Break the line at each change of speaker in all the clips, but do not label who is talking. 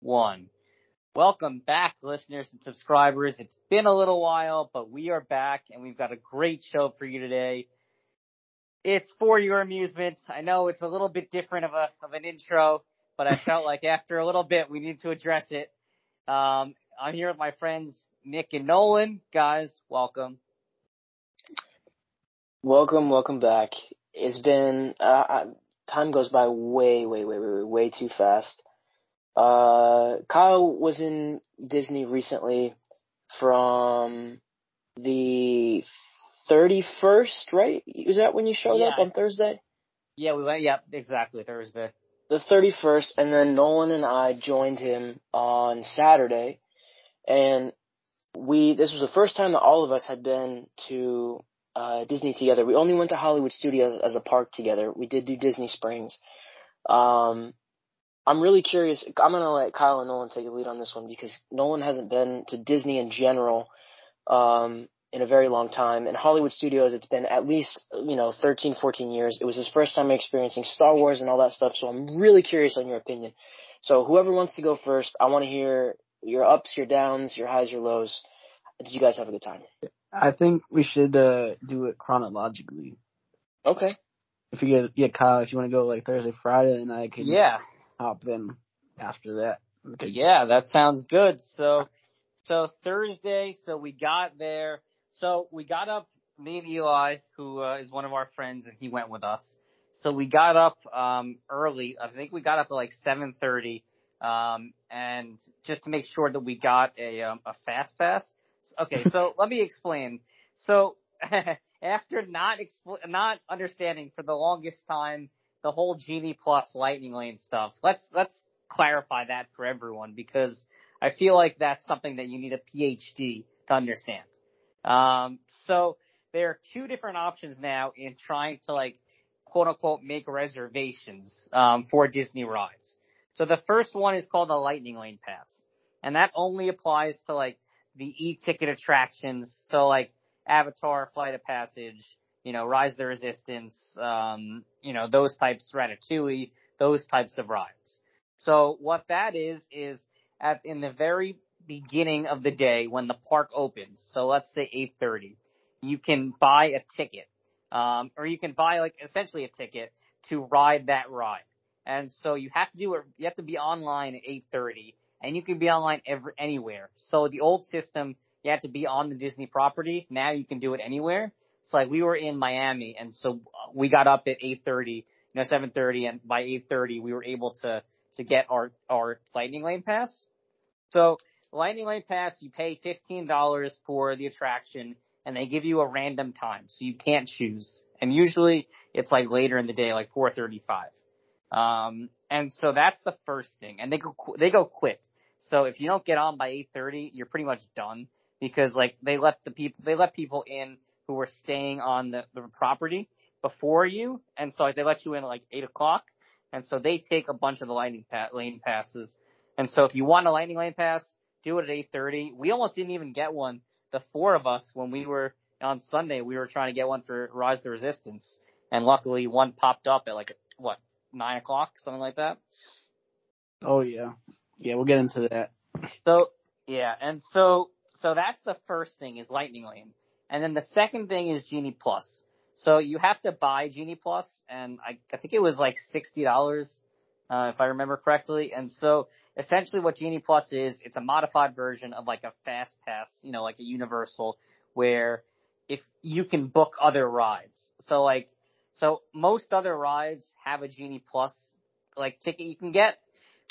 One. Welcome back, listeners and subscribers. It's been a little while, but we are back and we've got a great show for you today. It's for your amusement. I know it's a little bit different of a of an intro, but I felt like after a little bit we need to address it. Um, I'm here with my friends Nick and Nolan. Guys, welcome.
Welcome, welcome back. It's been uh, time goes by way, way, way, way, way too fast. Uh, Kyle was in Disney recently from the 31st, right? Was that when you showed
Yeah.
up on Thursday?
Yeah, we went. Yep, exactly. Thursday.
The 31st, and then Nolan and I joined him on Saturday, and we, this was the first time that all of us had been to, uh, Disney together. We only went to Hollywood Studios as a park together. We did do Disney Springs. Um, I'm really curious. I'm gonna let Kyle and Nolan take a lead on this one because Nolan hasn't been to Disney in general um, in a very long time. And Hollywood Studios, it's been at least you know 13, 14 years. It was his first time experiencing Star Wars and all that stuff. So I'm really curious on your opinion. So whoever wants to go first, I want to hear your ups, your downs, your highs, your lows. Did you guys have a good time?
I think we should uh, do it chronologically.
Okay.
If you get yeah, Kyle, if you want to go like Thursday, Friday, and I can
Yeah.
hop in after that. Okay.
Yeah, that sounds good. So, so Thursday, so we got there. So we got up, me and Eli, who uh, is one of our friends, and he went with us. So we got up um, early. I think we got up at like 7:30, um, and just to make sure that we got a um, a fast pass. Okay, so let me explain. So after not expl- not understanding for the longest time the whole Genie Plus Lightning Lane stuff, let's let's clarify that for everyone because I feel like that's something that you need a PhD to understand. Um, so there are two different options now in trying to like quote unquote make reservations um, for Disney rides. So the first one is called the Lightning Lane Pass, and that only applies to like the e-ticket attractions. So like Avatar, Flight of Passage, you know, Rise of the Resistance, um, you know, those types, Ratatouille, those types of rides. So what that is is at in the very beginning of the day when the park opens. So let's say 8:30, you can buy a ticket, um, or you can buy like essentially a ticket to ride that ride. And so you have to do it. You have to be online at 8:30, and you can be online every anywhere. So the old system, you had to be on the Disney property. Now you can do it anywhere. So like we were in Miami, and so we got up at 8:30, you know, 7:30, and by 8:30 we were able to to get our our Lightning Lane pass. So Lightning Lane pass, you pay fifteen dollars for the attraction, and they give you a random time, so you can't choose. And usually it's like later in the day, like 4:35. Um, and so that's the first thing, and they go they go quick. So if you don't get on by 8:30, you're pretty much done because like they let the people they let people in who were staying on the, the property before you, and so like, they let you in at like eight o'clock, and so they take a bunch of the lightning pa- lane passes. And so if you want a lightning lane pass, do it at eight thirty. We almost didn't even get one. The four of us when we were on Sunday, we were trying to get one for Rise the Resistance, and luckily one popped up at like what nine o'clock, something like that.
Oh yeah, yeah. We'll get into that.
So yeah, and so so that's the first thing is Lightning Lane, and then the second thing is Genie Plus. So you have to buy Genie Plus, and I, I think it was like sixty dollars, uh, if I remember correctly. And so essentially, what Genie Plus is, it's a modified version of like a Fast Pass, you know, like a Universal, where if you can book other rides. So like, so most other rides have a Genie Plus like ticket you can get,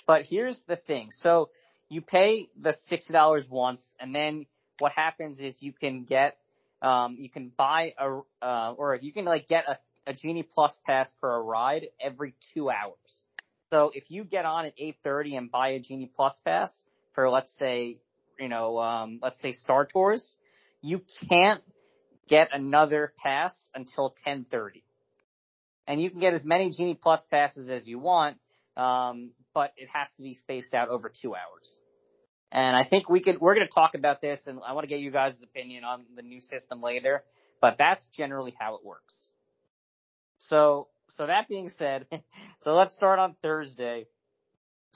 but here's the thing. So you pay the sixty dollars once, and then what happens is you can get um, you can buy a uh, or you can like get a, a Genie Plus pass for a ride every two hours. So if you get on at eight thirty and buy a Genie Plus pass for let's say you know um, let's say Star Tours, you can't get another pass until ten thirty, and you can get as many Genie Plus passes as you want, um, but it has to be spaced out over two hours. And I think we could, we're going to talk about this and I want to get you guys' opinion on the new system later, but that's generally how it works. So, so that being said, so let's start on Thursday.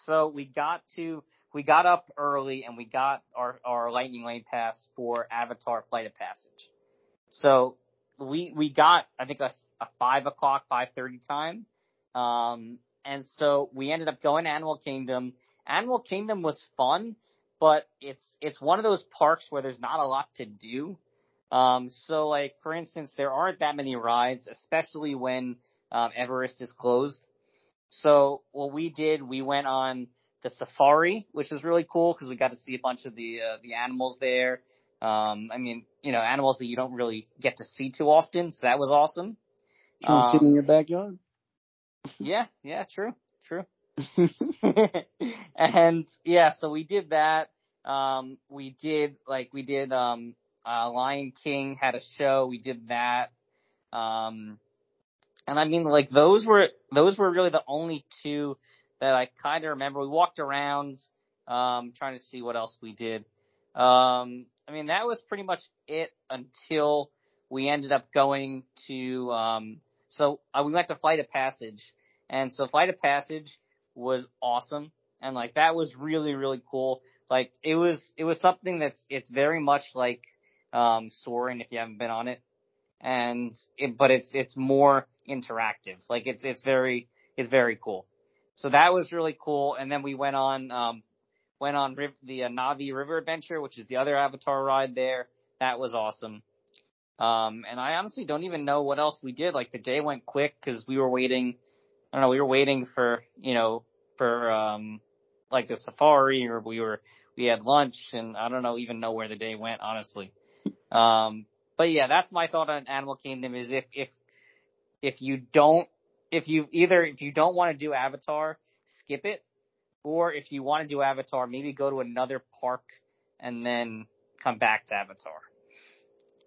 So we got to, we got up early and we got our, our lightning lane pass for Avatar Flight of Passage. So we, we got, I think a, a five o'clock, 5.30 time. Um, and so we ended up going to Animal Kingdom. Animal Kingdom was fun, but it's, it's one of those parks where there's not a lot to do. Um, so like, for instance, there aren't that many rides, especially when, um, Everest is closed. So what we did, we went on the safari, which was really cool because we got to see a bunch of the, uh, the animals there. Um, I mean, you know, animals that you don't really get to see too often. So that was awesome.
You can
Um,
sit in your backyard.
Yeah, yeah, true, true. and yeah, so we did that. Um, we did like we did um, uh, Lion King had a show. We did that. Um, and I mean, like those were those were really the only two that I kind of remember. We walked around, um, trying to see what else we did. Um, I mean, that was pretty much it until we ended up going to. Um, so uh, we went to Flight of Passage, and so Flight of Passage was awesome, and like that was really really cool. Like it was it was something that's it's very much like um Soaring if you haven't been on it, and it, but it's it's more interactive. Like it's it's very it's very cool. So that was really cool, and then we went on um went on the uh, Na'vi River Adventure, which is the other Avatar ride there. That was awesome. Um, and I honestly don't even know what else we did. Like the day went quick because we were waiting. I don't know. We were waiting for you know for um like the safari, or we were we had lunch, and I don't know even know where the day went honestly. Um, but yeah, that's my thought on Animal Kingdom. Is if if if you don't if you either if you don't want to do Avatar, skip it, or if you want to do Avatar, maybe go to another park and then come back to Avatar.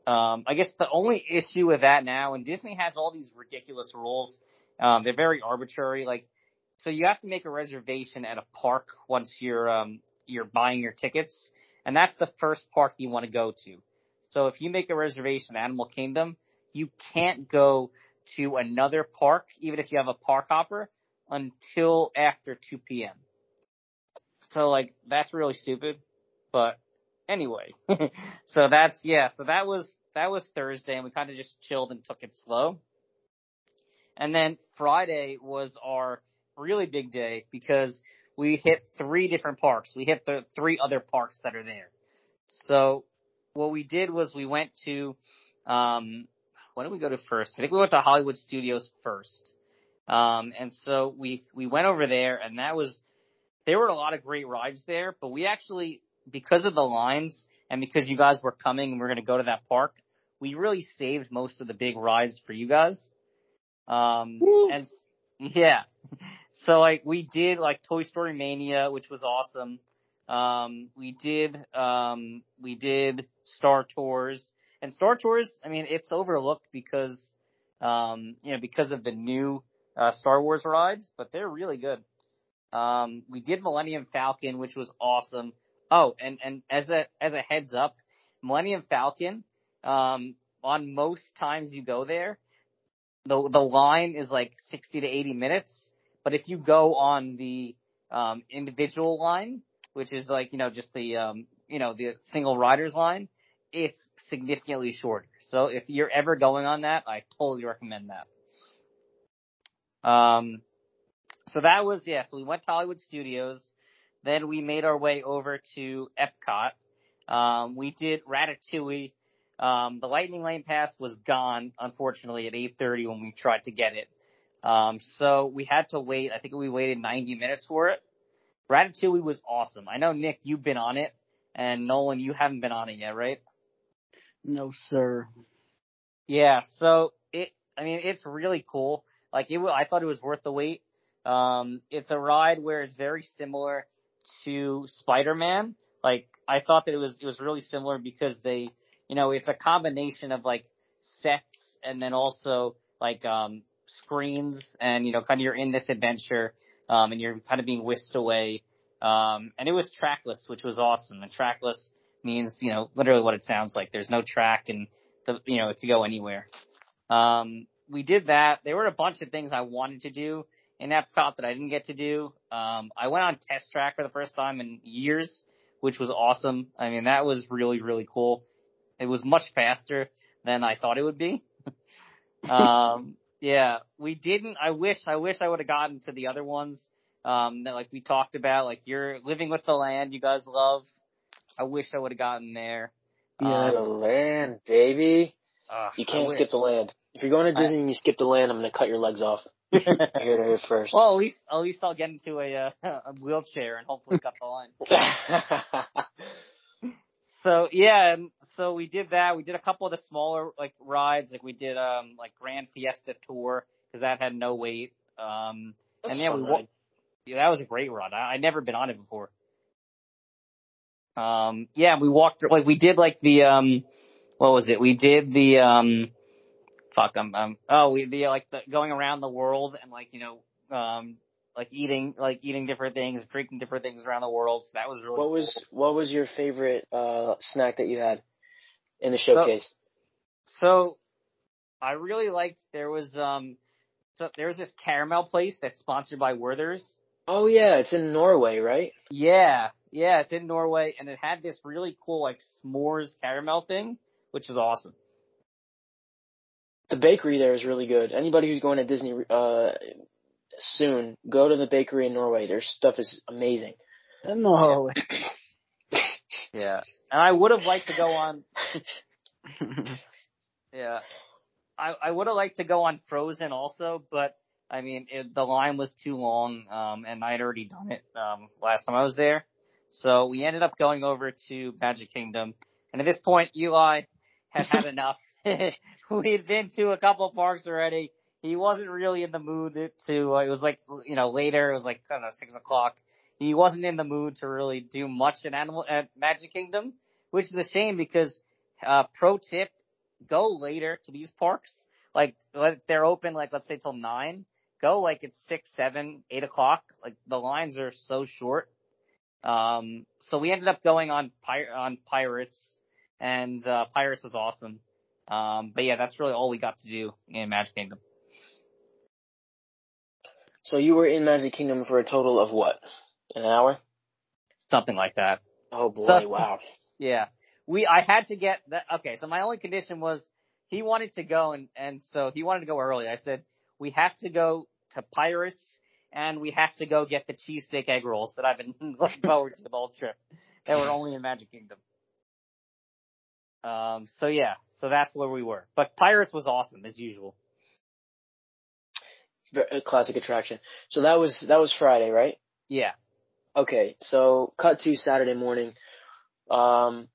Um, I guess the only issue with that now, and Disney has all these ridiculous rules. Um, they're very arbitrary. Like, so you have to make a reservation at a park once you're um, you're buying your tickets, and that's the first park you want to go to. So if you make a reservation at Animal Kingdom, you can't go to another park, even if you have a park hopper, until after 2 p.m. So like that's really stupid, but anyway. so that's yeah, so that was that was Thursday and we kind of just chilled and took it slow. And then Friday was our really big day because we hit three different parks. We hit the three other parks that are there. So what we did was we went to um when did we go to first? I think we went to Hollywood Studios first. Um and so we we went over there and that was there were a lot of great rides there, but we actually because of the lines and because you guys were coming and we are going to go to that park, we really saved most of the big rides for you guys. Um,
Woo.
and yeah, so like we did like Toy Story Mania, which was awesome. Um, we did, um, we did Star Tours and Star Tours. I mean, it's overlooked because, um, you know, because of the new, uh, Star Wars rides, but they're really good. Um, we did Millennium Falcon, which was awesome. Oh, and, and as a, as a heads up, Millennium Falcon, um, on most times you go there, the, the line is like 60 to 80 minutes. But if you go on the, um, individual line, which is like, you know, just the, um, you know, the single riders line, it's significantly shorter. So if you're ever going on that, I totally recommend that. Um, so that was, yeah, so we went to Hollywood Studios. Then we made our way over to Epcot. Um, we did Ratatouille. Um, the Lightning Lane Pass was gone, unfortunately, at 8.30 when we tried to get it. Um, so we had to wait. I think we waited 90 minutes for it. Ratatouille was awesome. I know, Nick, you've been on it. And Nolan, you haven't been on it yet, right?
No, sir.
Yeah, so it, I mean, it's really cool. Like it, I thought it was worth the wait. Um, it's a ride where it's very similar to Spider-Man. Like I thought that it was, it was really similar because they, you know, it's a combination of like sets and then also like, um, screens and, you know, kind of you're in this adventure, um, and you're kind of being whisked away, Um, and it was trackless, which was awesome. And trackless means, you know, literally what it sounds like. There's no track and the, you know, it could go anywhere. Um, we did that. There were a bunch of things I wanted to do in Epcot that I didn't get to do. Um, I went on test track for the first time in years, which was awesome. I mean, that was really, really cool. It was much faster than I thought it would be. um, yeah, we didn't. I wish, I wish I would have gotten to the other ones. Um, that like we talked about, like you're living with the land you guys love. I wish I would have gotten there.
Yeah,
Um,
the land, baby.
ugh,
You can't skip the land. If you're going to
I-
Disney and you skip the land, I'm gonna cut your legs off. You heard it here first.
well, at least, at least I'll get into a, uh, a wheelchair and hopefully cut the line. So yeah, and so we did that. We did a couple of the smaller like rides, like we did um like Grand Fiesta Tour because that had no wait. Um,
That's
and yeah,
fun
we wa-
ride.
yeah, that was a great ride. I, I'd never been on it before. Um, yeah, we walked like we did like the um, what was it? We did the um, fuck, I'm. oh, we the like the going around the world and like you know um like eating like eating different things, drinking different things around the world. So that was really
What
cool.
was what was your favorite uh snack that you had in the showcase?
So I really liked there was um so there was this caramel place that's sponsored by Werther's.
Oh yeah, it's in Norway, right?
Yeah, yeah, it's in Norway and it had this really cool like s'mores caramel thing, which was awesome.
The bakery there is really good. Anybody who's going to Disney uh soon, go to the bakery in Norway. Their stuff is amazing.
No.
Yeah. And I would have liked to go on yeah. I I would have liked to go on Frozen also, but I mean, it, the line was too long, um, and I'd already done it um, last time I was there. So we ended up going over to Magic Kingdom, and at this point, Eli had had enough. we had been to a couple of parks already. He wasn't really in the mood to. Uh, it was like you know later. It was like I don't know six o'clock. He wasn't in the mood to really do much in Animal at Magic Kingdom, which is a shame because uh, pro tip: go later to these parks. Like they're open like let's say till nine. Go like it's six, seven, eight o'clock. Like the lines are so short. Um, so we ended up going on Pir- on Pirates, and uh, Pirates was awesome. Um, but yeah, that's really all we got to do in Magic Kingdom.
So you were in Magic Kingdom for a total of what? An hour?
Something like that.
Oh boy,
So-
wow.
Yeah. We I had to get that okay, so my only condition was he wanted to go and and so he wanted to go early. I said, We have to go to Pirates and we have to go get the cheesesteak egg rolls that I've been looking forward to the whole trip. That were only in Magic Kingdom. Um so yeah, so that's where we were. But Pirates was awesome as usual.
A classic attraction. So that was that was Friday, right?
Yeah.
Okay, so cut to Saturday morning. Um,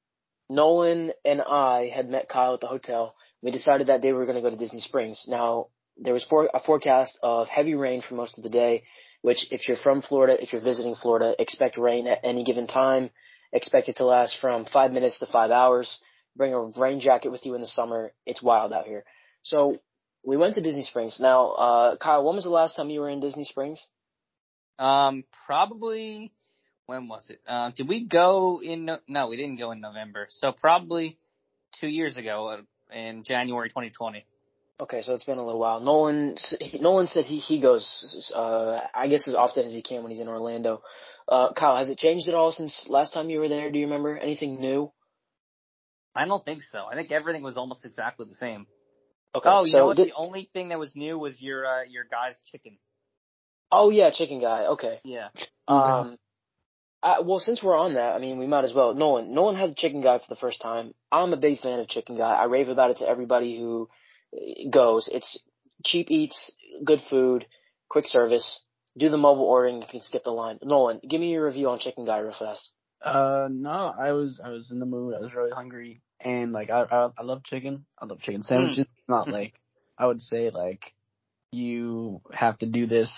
Nolan and I had met Kyle at the hotel. We decided that day we were going to go to Disney Springs. Now, there was for, a forecast of heavy rain for most of the day, which if you're from Florida, if you're visiting Florida, expect rain at any given time. Expect it to last from five minutes to five hours. Bring a rain jacket with you in the summer. It's wild out here. So, we went to Disney Springs. Now, uh, Kyle, when was the last time you were in Disney Springs?
Um probably when was it? Um did we go in no, no, we didn't go in November. So probably 2 years ago uh, in January 2020.
Okay, so it's been a little while. Nolan, Nolan said he he goes, uh, I guess as often as he can when he's in Orlando. Uh, Kyle, has it changed at all since last time you were there? Do you remember anything new?
I don't think so. I think everything was almost exactly the same.
Okay,
Oh, you
so
know what?
did-
the only thing that was new was your uh, your guy's chicken.
oh yeah, chicken guy. Okay.
Yeah.
Um, I, well, since we're on that, I mean, we might as well. Nolan, Nolan had the chicken guy for the first time. I'm a big fan of chicken guy. I rave about it to everybody who uh, goes. It's cheap eats, good food, quick service. Do the mobile ordering. You can skip the line. Nolan, give me your review on chicken guy real fast.
Uh, no, I was I was in the mood. I was really hungry, and like I I, I love chicken. I love chicken sandwiches. Not like I would say like you have to do this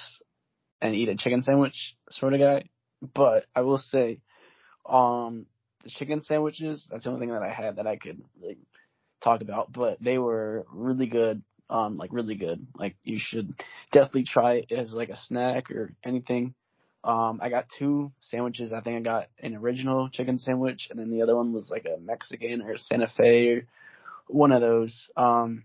and eat a chicken sandwich sort of guy. But I will say, um, the chicken sandwiches. That's the only thing that I had that I could like talk about. But they were really good. Um, like really good. Like you should definitely try it as like a snack or anything. Um, I got two sandwiches. I think I got an original chicken sandwich, and then the other one was like a Mexican or Santa Fe or one of those. Um,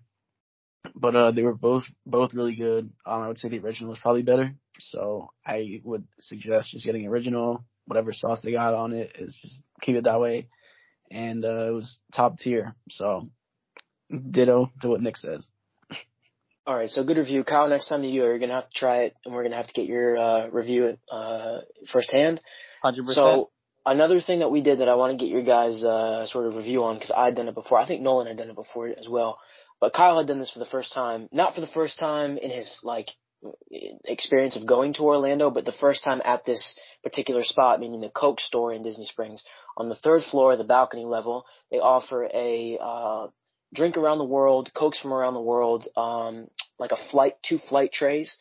but uh, they were both both really good. Um, I would say the original was probably better, so I would suggest just getting original. Whatever sauce they got on it is just keep it that way, and uh, it was top tier. So ditto to what Nick says.
All right, so good review, Kyle. Next time to you are you're gonna have to try it, and we're gonna have to get your uh, review uh, firsthand.
Hundred percent.
So another thing that we did that I want to get your guys uh, sort of review on because I'd done it before. I think Nolan had done it before as well, but Kyle had done this for the first time. Not for the first time in his like experience of going to Orlando, but the first time at this particular spot, meaning the Coke store in Disney Springs. On the third floor, the balcony level, they offer a uh, drink around the world, cokes from around the world, um, like a flight, two flight trays.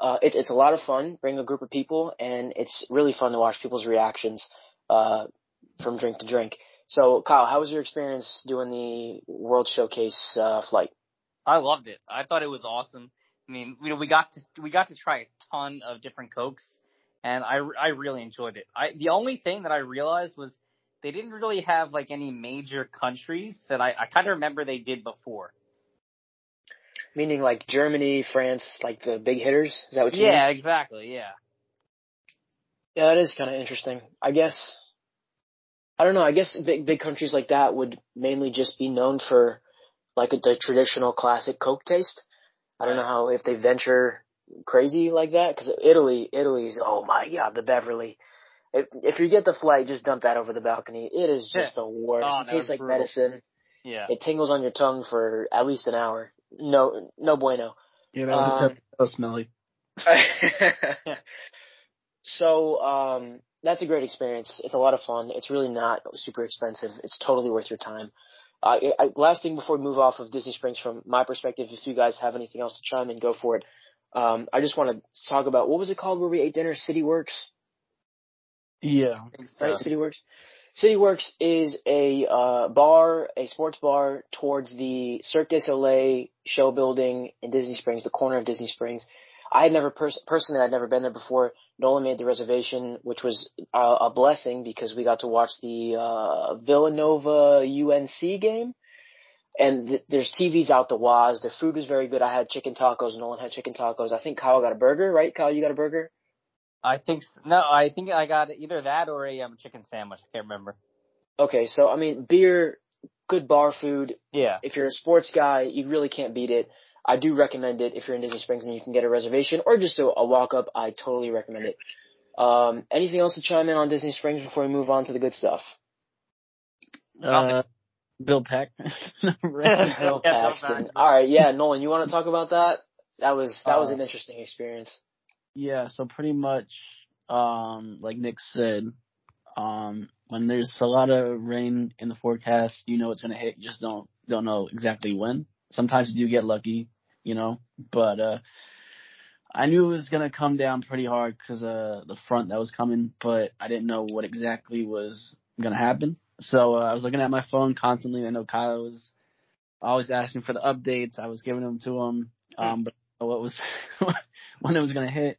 Uh, it, it's a lot of fun. Bring a group of people, and it's really fun to watch people's reactions uh, from drink to drink. So, Kyle, how was your experience doing the World Showcase uh, flight?
I loved it. I thought it was awesome. I mean, you know, we got to we got to try a ton of different cokes, and I I really enjoyed it. I the only thing that I realized was they didn't really have like any major countries that I, I kind of remember they did before.
Meaning like Germany, France, like the big hitters. Is that what you
yeah,
mean?
Yeah, exactly. Yeah.
Yeah, that is kind of interesting. I guess. I don't know. I guess big big countries like that would mainly just be known for like a, the traditional classic Coke taste. I don't know how if they venture crazy like that because Italy, Italy's oh my god, the Beverly. If, if you get the flight, just dump that over the balcony. It is just the worst.
Oh,
it tastes like
brutal.
medicine.
Yeah.
It tingles on your tongue for at least an hour. No, no bueno.
Yeah, that was,
Um,
that was smelly.
so um, that's a great experience. It's a lot of fun. It's really not super expensive. It's totally worth your time. Uh, I, last thing before we move off of Disney Springs, from my perspective, if you guys have anything else to chime in, go for it. Um, I just want to talk about what was it called where we ate dinner? City Works,
Yeah.
Right? City Works. City Works is a uh, bar, a sports bar towards the Cirque du Soleil show building in Disney Springs, the corner of Disney Springs. I had never pers- personally, I'd never been there before. Nolan made the reservation, which was a, a blessing because we got to watch the uh, Villanova UNC game. And th- there's TVs out the waz. The food was very good. I had chicken tacos. Nolan had chicken tacos. I think Kyle got a burger, right? Kyle, you got a burger?
I think no. I think I got either that or a um, chicken sandwich. I can't remember.
Okay, so I mean, beer, good bar food.
Yeah.
If you're a sports guy, you really can't beat it. I do recommend it if you're in Disney Springs and you can get a reservation or just a, a walk up. I totally recommend it. Um, anything else to chime in on Disney Springs before we move on to the good stuff?
Uh, Bill Peck.
Bill Paxton.
Paxton.
All right, yeah, Nolan, you want to talk about that? That was that was
Uh,
an interesting experience.
Yeah, so pretty much, um, like Nick said, um, when there's a lot of rain in the forecast, you know it's gonna hit. You just don't don't know exactly when. Sometimes you do get lucky, you know, but uh, I knew it was gonna come down pretty hard because uh the front that was coming, but I didn't know what exactly was gonna happen. So uh, I was looking at my phone constantly. I know Kyle was always asking for the updates. I was giving them to him, um, but what was when it was gonna hit.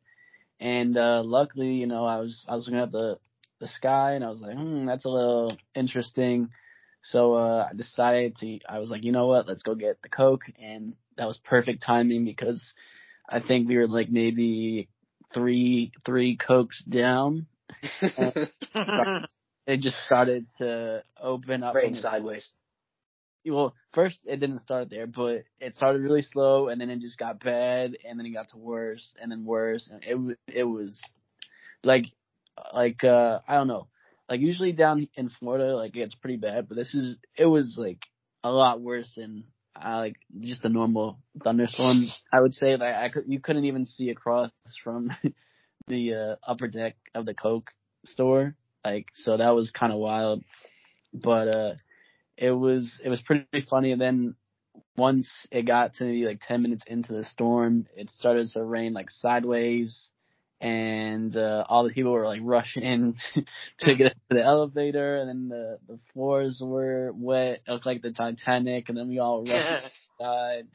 And uh luckily, you know, I was I was looking at the the sky and I was like, hmm, that's a little interesting. So uh I decided to I was like, you know what, let's go get the Coke and that was perfect timing because I think we were like maybe three three Cokes down. It just started to open up.
Rain sideways.
Well, first it didn't start there, but it started really slow, and then it just got bad, and then it got to worse, and then worse, and it it was like like uh I don't know, like usually down in Florida like it's pretty bad, but this is it was like a lot worse than I like just a normal thunderstorm. I would say like I could you couldn't even see across from the uh, upper deck of the Coke store, like so that was kind of wild, but uh it was it was pretty funny. And then once it got to maybe like ten minutes into the storm, it started to rain like sideways, and uh, all the people were like rushing in to get up to the elevator, and then the the floors were wet. It looked like the Titanic, and then we all rushed inside.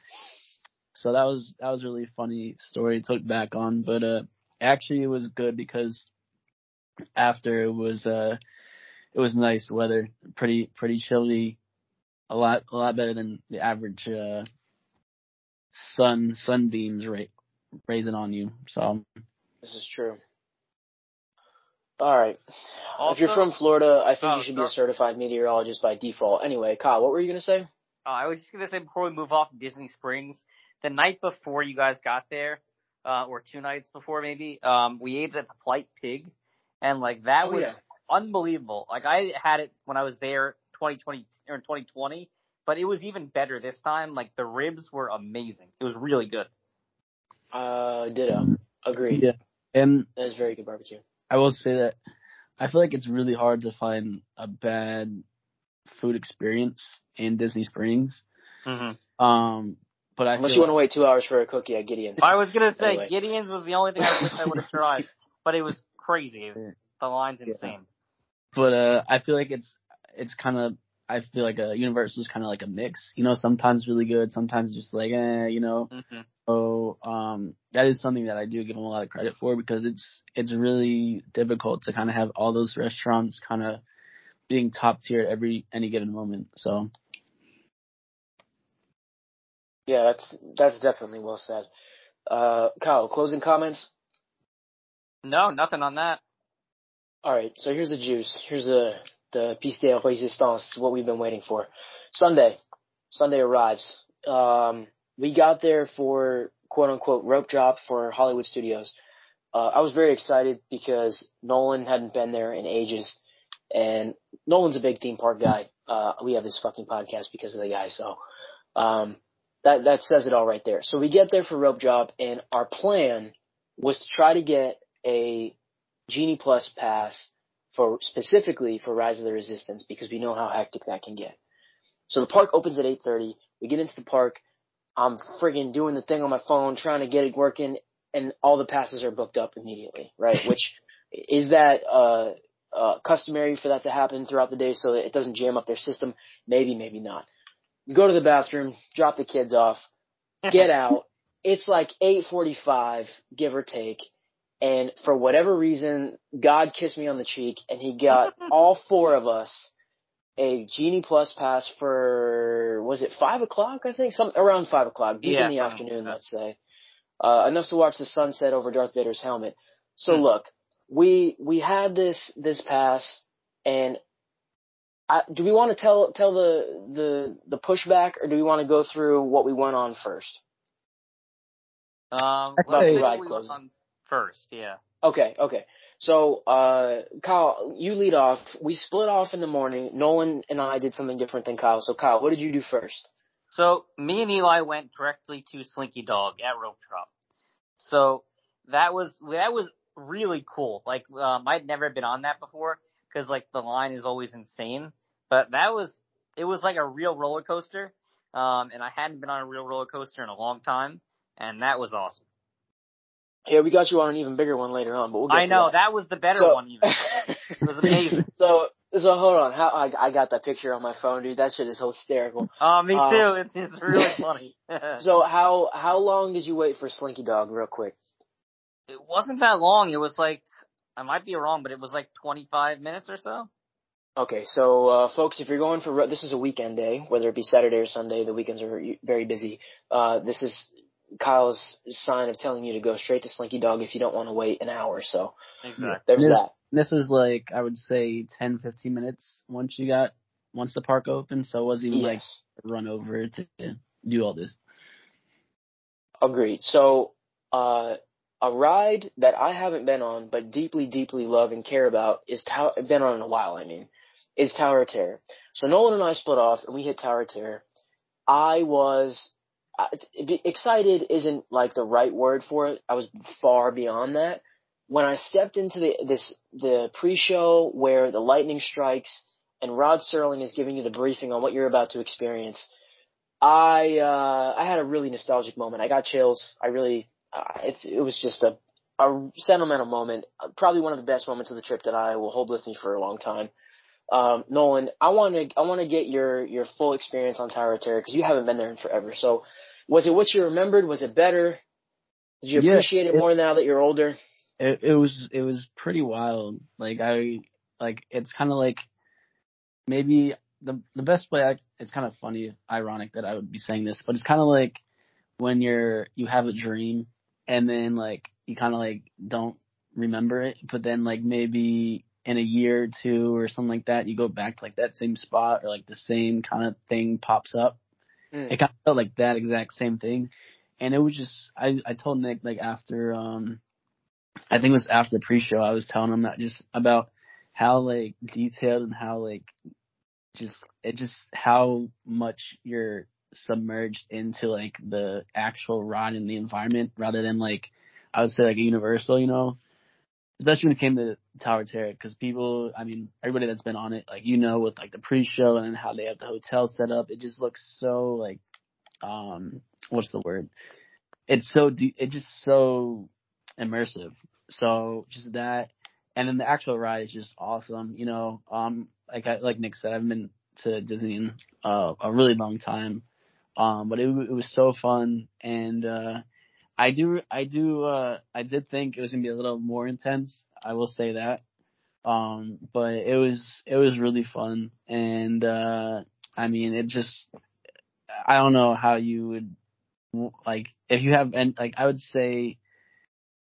So that was that was a really funny story to look back on, but uh actually it was good because after it was uh it was nice weather, pretty pretty chilly, a lot a lot better than the average uh sun sunbeams right raising on you. So
This is true. All right.
Also,
if you're from Florida, I think
Oh,
you should be a certified meteorologist by default. Anyway, Kyle, what were you gonna say?
uh, I was just gonna say before we move off Disney Springs, the night before you guys got there, uh, or two nights before maybe, um, we ate at the Polite Pig, and like that
Oh,
was
yeah.
Unbelievable. Like I had it when I was there 2020 or 2020, but it was even better this time. Like the ribs were amazing. It was really good.
Uh, ditto. Agreed.
yeah, and
That is very good barbecue.
I will say that I feel like it's really hard to find a bad food experience in Disney Springs.
Mm-hmm.
Um, but I
Unless
feel
you want to wait two hours for a cookie at Gideon's.
I was gonna say
Anyway.
Gideon's was the only thing I wish I would have tried, but it was crazy. The line's
Yeah.
insane.
But uh, I feel like it's it's kind of I feel like a universe is kind of like a mix. You know, sometimes really good, sometimes just like eh, you know.
Mm-hmm.
So um, that is something that I do give them a lot of credit for because it's it's really difficult to kind of have all those restaurants kind of being top tier at every any given moment. So
Yeah, that's that's definitely well said. Uh, Kyle, closing comments.
No, nothing on that.
All right, so here's the juice. Here's the the piece de resistance. What we've been waiting for. Sunday, Sunday arrives. Um, we got there for quote unquote rope drop for Hollywood Studios. Uh, I was very excited because Nolan hadn't been there in ages, and Nolan's a big theme park guy. Uh, we have this fucking podcast because of the guy, so um, that that says it all right there. So we get there for rope drop, and our plan was to try to get a Genie Plus pass for specifically for Rise of the Resistance because we know how hectic that can get. So the park opens at 8:30. We get into the park. I'm friggin' doing the thing on my phone, trying to get it working, and all the passes are booked up immediately, right? Which is that uh, uh, customary for that to happen throughout the day so that it doesn't jam up their system? Maybe, maybe not. Go to the bathroom, drop the kids off, get out. It's like 8:45, give or take. And for whatever reason, God kissed me on the cheek and he got all four of us a Genie Plus pass for, was it five o'clock? I think some around five o'clock, deep
Yeah,
in the afternoon,
like
let's say. Uh, enough to watch the sunset over Darth Vader's helmet. So
Hmm.
look, we, we had this, this pass and I, do we want to tell, tell the, the, the pushback or do we want to go through what we went on first?
Um,
I'd
let's
say-
say
Ride
we
closing.
went on first. Yeah.
Okay, okay. So, uh, Kyle, you lead off. We split off in the morning. Nolan and I did something different than Kyle. So, Kyle, what did you do first?
So me and Eli went directly to Slinky Dog at Rope Drop. So that was that was really cool. Like um, I'd never been on that before because like the line is always insane. But that was it was like a real roller coaster. Um, and I hadn't been on a real roller coaster in a long time, and that was awesome.
Yeah, we got you on an even bigger one later on, but we'll get
I know
that.
that was the better
So-
one. Even it was amazing.
so, so hold on. How I, I got that picture on my phone, dude. That shit is hysterical.
Oh, me
Uh,
too. It's it's really funny.
So, how how long did you wait for Slinky Dog, real quick?
it wasn't that long. It was like I might be wrong, but it was like 25 minutes or so.
Okay, so uh, folks, if you're going for this is a weekend day, whether it be Saturday or Sunday, the weekends are very busy. Uh, this is Kyle's sign of telling you to go straight to Slinky Dog if you don't want to wait an hour. or So
Exactly.
there's
Yes.
that.
this was like I would say 10, 15 minutes once you got once the park opened. So it wasn't even like
Yes.
a run over to do all this.
Agreed. So, uh, a ride that I haven't been on, but deeply, deeply love and care about is Tower, been on in a while, I mean, is Tower of Terror. So Nolan and I split off and we hit Tower of Terror. I was, I- excited isn't like the right word for it. I was far beyond that. When I stepped into the, this, the pre-show where the lightning strikes and Rod Serling is giving you the briefing on what you're about to experience, I uh, I had a really nostalgic moment. I got chills. I really uh, it, it was just a a sentimental moment. Probably one of the best moments of the trip that I will hold with me for a long time. Um, Nolan, I want to I want to get your your full experience on Tower of Terror because you haven't been there in forever. So, was it what you remembered? Was it better? Did you
Yeah,
appreciate it
it-
more now that you're older?
it, it was it was pretty wild. Like I like it's kind of like maybe the the best way I it's kind of funny, ironic that I would be saying this, but it's kind of like when you're you have a dream and then like you kind of like don't remember it, but then like maybe in a year or two or something like that, you go back to like that same spot or like the same kind of thing pops up. Mm. It kind of felt like that exact same thing. And it was just, I, I told Nick like after, um, I think it was after the pre-show, I was telling him that just about how like detailed and how like just, it just how much you're submerged into like the actual ride and the environment rather than like, I would say like a universal, you know, especially when it came to Tower Terror, because people, I mean, everybody that's been on it, like you know, with like the pre-show and how they have the hotel set up, it just looks so like, um, what's the word? It's so de- it's just so immersive. So just that, and then the actual ride is just awesome. You know, um, like I, like Nick said, I've been to Disney in uh, a really long time, um, but it it was so fun and. uh I do, I do, uh, I did think it was gonna be a little more intense. I will say that. Um, but it was, it was really fun. And, uh, I mean, it just, I don't know how you would, like, if you have, and like, I would say,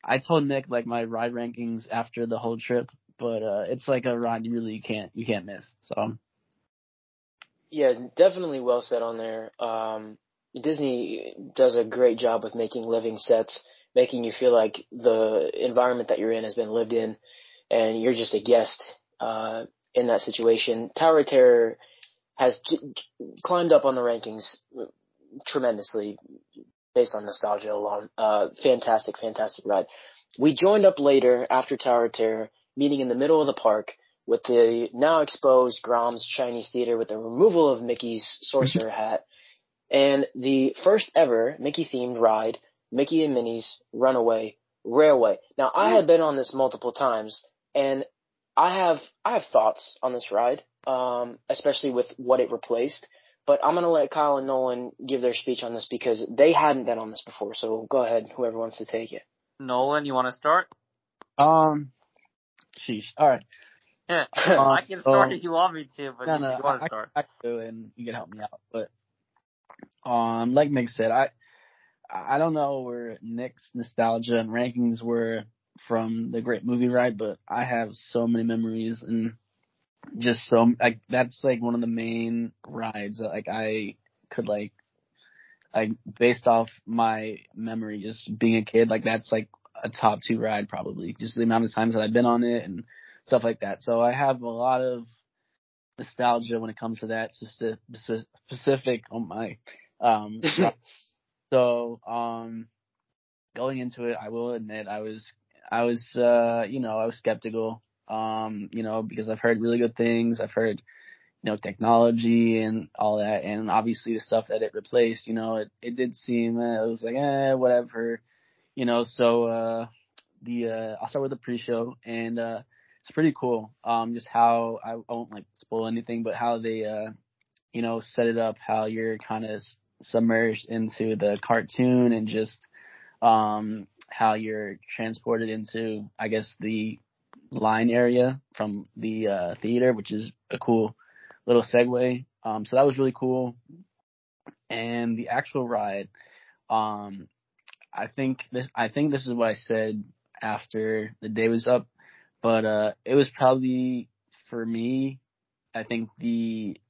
I told Nick like my ride rankings after the whole trip, but, uh, it's like a ride you really can't, you can't miss. So.
Yeah, definitely well said on there. Um, Disney does a great job with making living sets, making you feel like the environment that you're in has been lived in, and you're just a guest uh, in that situation. Tower of Terror has j- climbed up on the rankings tremendously based on nostalgia alone. Uh, fantastic, fantastic ride. We joined up later after Tower of Terror, meeting in the middle of the park with the now exposed Grauman's Chinese Theater with the removal of Mickey's sorcerer hat and the first ever Mickey themed ride, Mickey and Minnie's Runaway Railway. Now I had been on this multiple times and I have I have thoughts on this ride, um, especially with what it replaced. But I'm gonna let Kyle and Nolan give their speech on this because they hadn't been on this before. So go ahead, whoever wants to take it.
Nolan, you want to start?
Um, sheesh. All right.
Yeah, I can start um, if you want me to, but no, no, you want to start.
I, I can do and you can help me out. But um, like Nick said, I I don't know where Nick's nostalgia and rankings were from the Great Movie Ride, but I have so many memories and just so like that's like one of the main rides that like I could like like based off my memory just being a kid like that's like a top two ride probably just the amount of times that I've been on it and stuff like that. So I have a lot of nostalgia when it comes to that just a specific on oh my um, so, um, going into it, I will admit I was, I was, uh, you know, I was skeptical, um, you know, because I've heard really good things. I've heard, you know, technology and all that, and obviously the stuff that it replaced, you know, it, it did seem, uh, it was like, eh, whatever, you know, so, uh, the, uh, I'll start with the pre-show and, uh, it's pretty cool. Um, just how I, won't like spoil anything, but how they, uh, you know, set it up, how you're kind of submerged into the cartoon and just um, how you're transported into, I guess, the line area from the uh, theater, which is a cool little segue. Um, so that was really cool. And the actual ride, um, I think this, I think this is what I said after the day was up, but, uh, it was probably for me, I think the,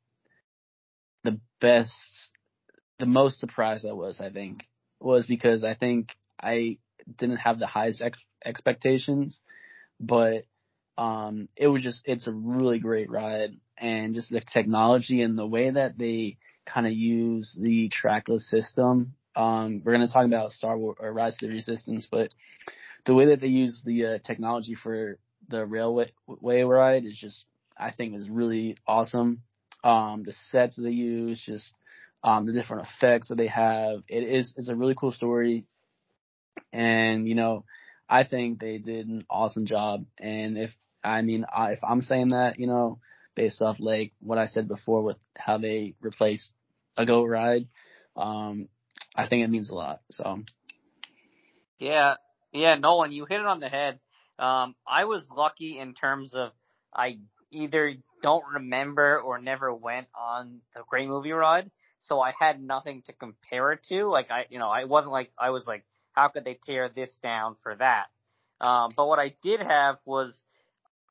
the best the most surprised I was, I think, was because I think I didn't have the highest ex- expectations, but um, it was just it's a really great ride, and just the technology and the way that they kind of use the trackless system. Um, we're gonna talk about Star Wars or Rise of the Resistance, but the way that they use the uh, technology for the railway way ride is just I think is really awesome. Um, the sets they use, just um, the different effects that they have. It is it's a really cool story, and you know, I think they did an awesome job. And if I mean, I, if I'm saying that, you know, based off like what I said before with how they replaced a go ride, um, I think it means a lot. So.
Yeah, Yeah, Nolan, you hit it on the head. Um, I was lucky in terms of I either don't remember or never went on the Great Movie Ride, so I had nothing to compare it to. Like I, you know, I wasn't like I was like, how could they tear this down for that? Um, but what I did have was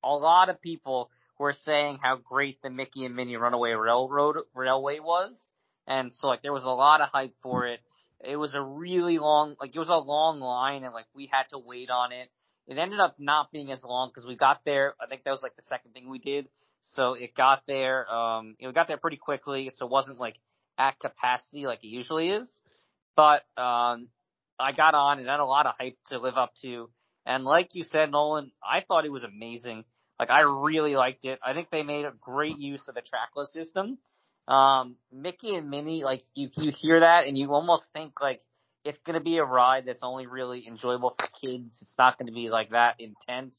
a lot of people were saying how great the Mickey and Minnie Runaway Railroad Railway was, and so like there was a lot of hype for it. It was a really long, like it was a long line, and like we had to wait on it. It ended up not being as long because we got there. I think that was like the second thing we did. So it got there, um, it got there pretty quickly. So it wasn't like at capacity like it usually is. But, um, I got on and had a lot of hype to live up to. And like you said, Nolan, I thought it was amazing. Like I really liked it. I think they made a great use of the trackless system. Um, Mickey and Minnie, like you, you hear that and you almost think like it's gonna be a ride that's only really enjoyable for kids. It's not gonna be like that intense.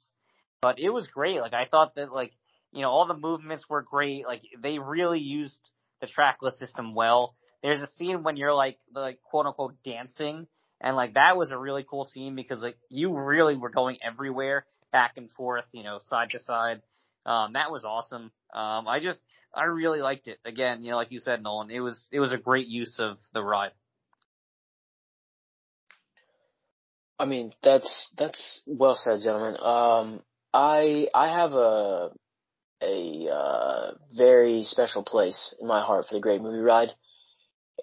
But it was great. Like I thought that like, you know, all the movements were great. Like they really used the trackless system well. There's a scene when you're like, like quote unquote dancing and like that was a really cool scene because like you really were going everywhere, back and forth, you know, side to side. Um, that was awesome. Um, I just, I really liked it. Again, you know, like you said, Nolan, it was, it was a great use of the ride.
I mean, that's that's well said, gentlemen. Um, I I have a a uh, very special place in my heart for the Great Movie Ride,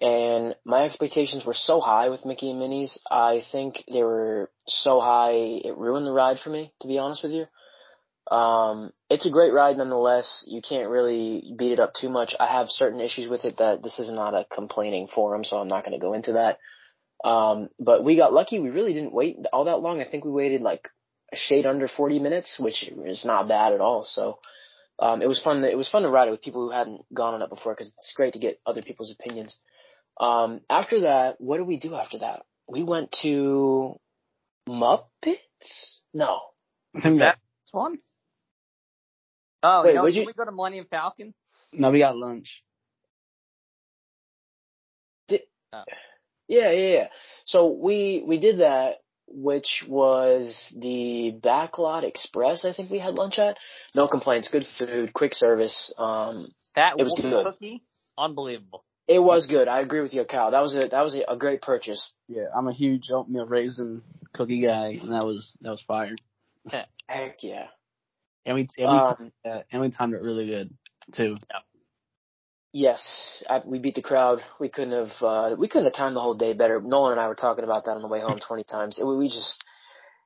and my expectations were so high with Mickey and Minnie's. I think they were so high it ruined the ride for me. To be honest with you, um, it's a great ride nonetheless. You can't really beat it up too much. I have certain issues with it that this is not a complaining forum, so I'm not going to go into that. Um, but we got lucky. We really didn't wait all that long. I think we waited like a shade under 40 minutes, which is not bad at all. So, um, it was fun. To, it was fun to ride it with people who hadn't gone on it before because it's great to get other people's opinions. Um, after that, what did we do after that? We went to Muppets? No.
I think
that one? Oh,
Wait,
no, did
you-
we go to Millennium Falcon?
no, we got lunch.
Yeah, yeah, yeah. So we we did that, which was the Backlot Express. I think we had lunch at. No complaints. Good food, quick service. Um,
That
It was
Whoopi
good.
cookie, unbelievable.
it was good. I agree with you, Kyle. That was a that was a, a great purchase.
Yeah, I'm a huge oatmeal raisin cookie guy, and that was that was fire.
Heck yeah.
And we and we,
Um,
uh, and we timed it really good too.
Yes, I, we beat the crowd. We couldn't have uh, we couldn't have timed the whole day better. Nolan and I were talking about that on the way home twenty times. It, we just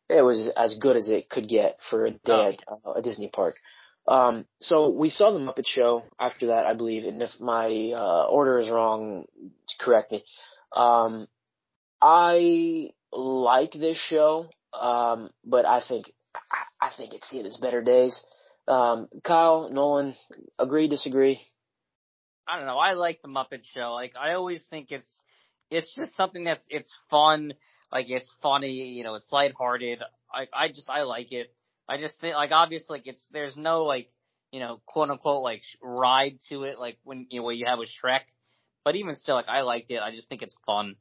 it was as good as it could get for a day at uh, a Disney park. Um, so we saw the Muppet Show after that, I believe, and if my uh, order is wrong, correct me. Um, I like this show, um, but I think I, I think it's seen its better days. Um, Kyle, Nolan, agree, disagree?
I don't know. I like the Muppet Show. Like I always think it's it's just something that's it's fun. Like it's funny. You know, it's lighthearted. I I just I like it. I just think like obviously like it's there's no like you know quote unquote like ride to it like when you know where you have with Shrek. But even still, like I liked it. I just think it's fun.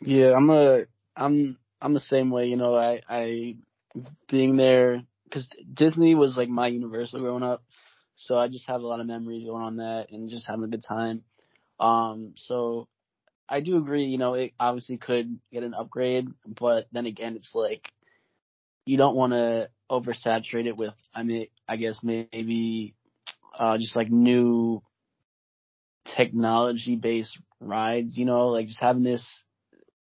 Yeah, I'm a I'm I'm the same way. You know, I I being there because Disney was like my Universal growing up, so I just have a lot of memories going on that and just having a good time. Um, so I do agree. You know, it obviously could get an upgrade, but then again, it's like you don't want to oversaturate it with. I mean, I guess maybe uh, just like new technology based rides. You know, like just having this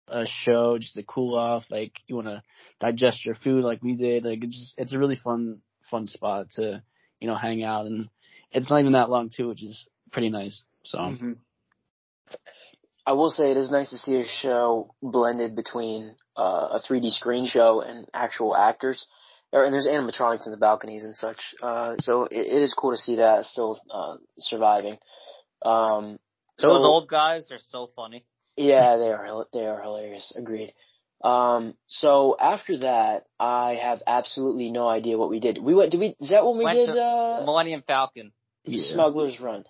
a show just to cool off. Like you want to digest your food, like we did. Like it's just it's a really fun fun spot to you know hang out, and it's not even that long too, which is pretty nice. So
I will say it is nice to see a show blended between uh, a 3D screen show and actual actors. And there's animatronics in the balconies and such. Uh, so it, it is cool to see that still uh, surviving. Um,
Those
so-
old guys are so funny.
Yeah, they are hil- they are hilarious. Agreed. Um, so after that, I have absolutely no idea what we did. We went. Did we? Is that when we
Went
did
to
uh,
Millennium Falcon.
yeah.
Smuggler's Run?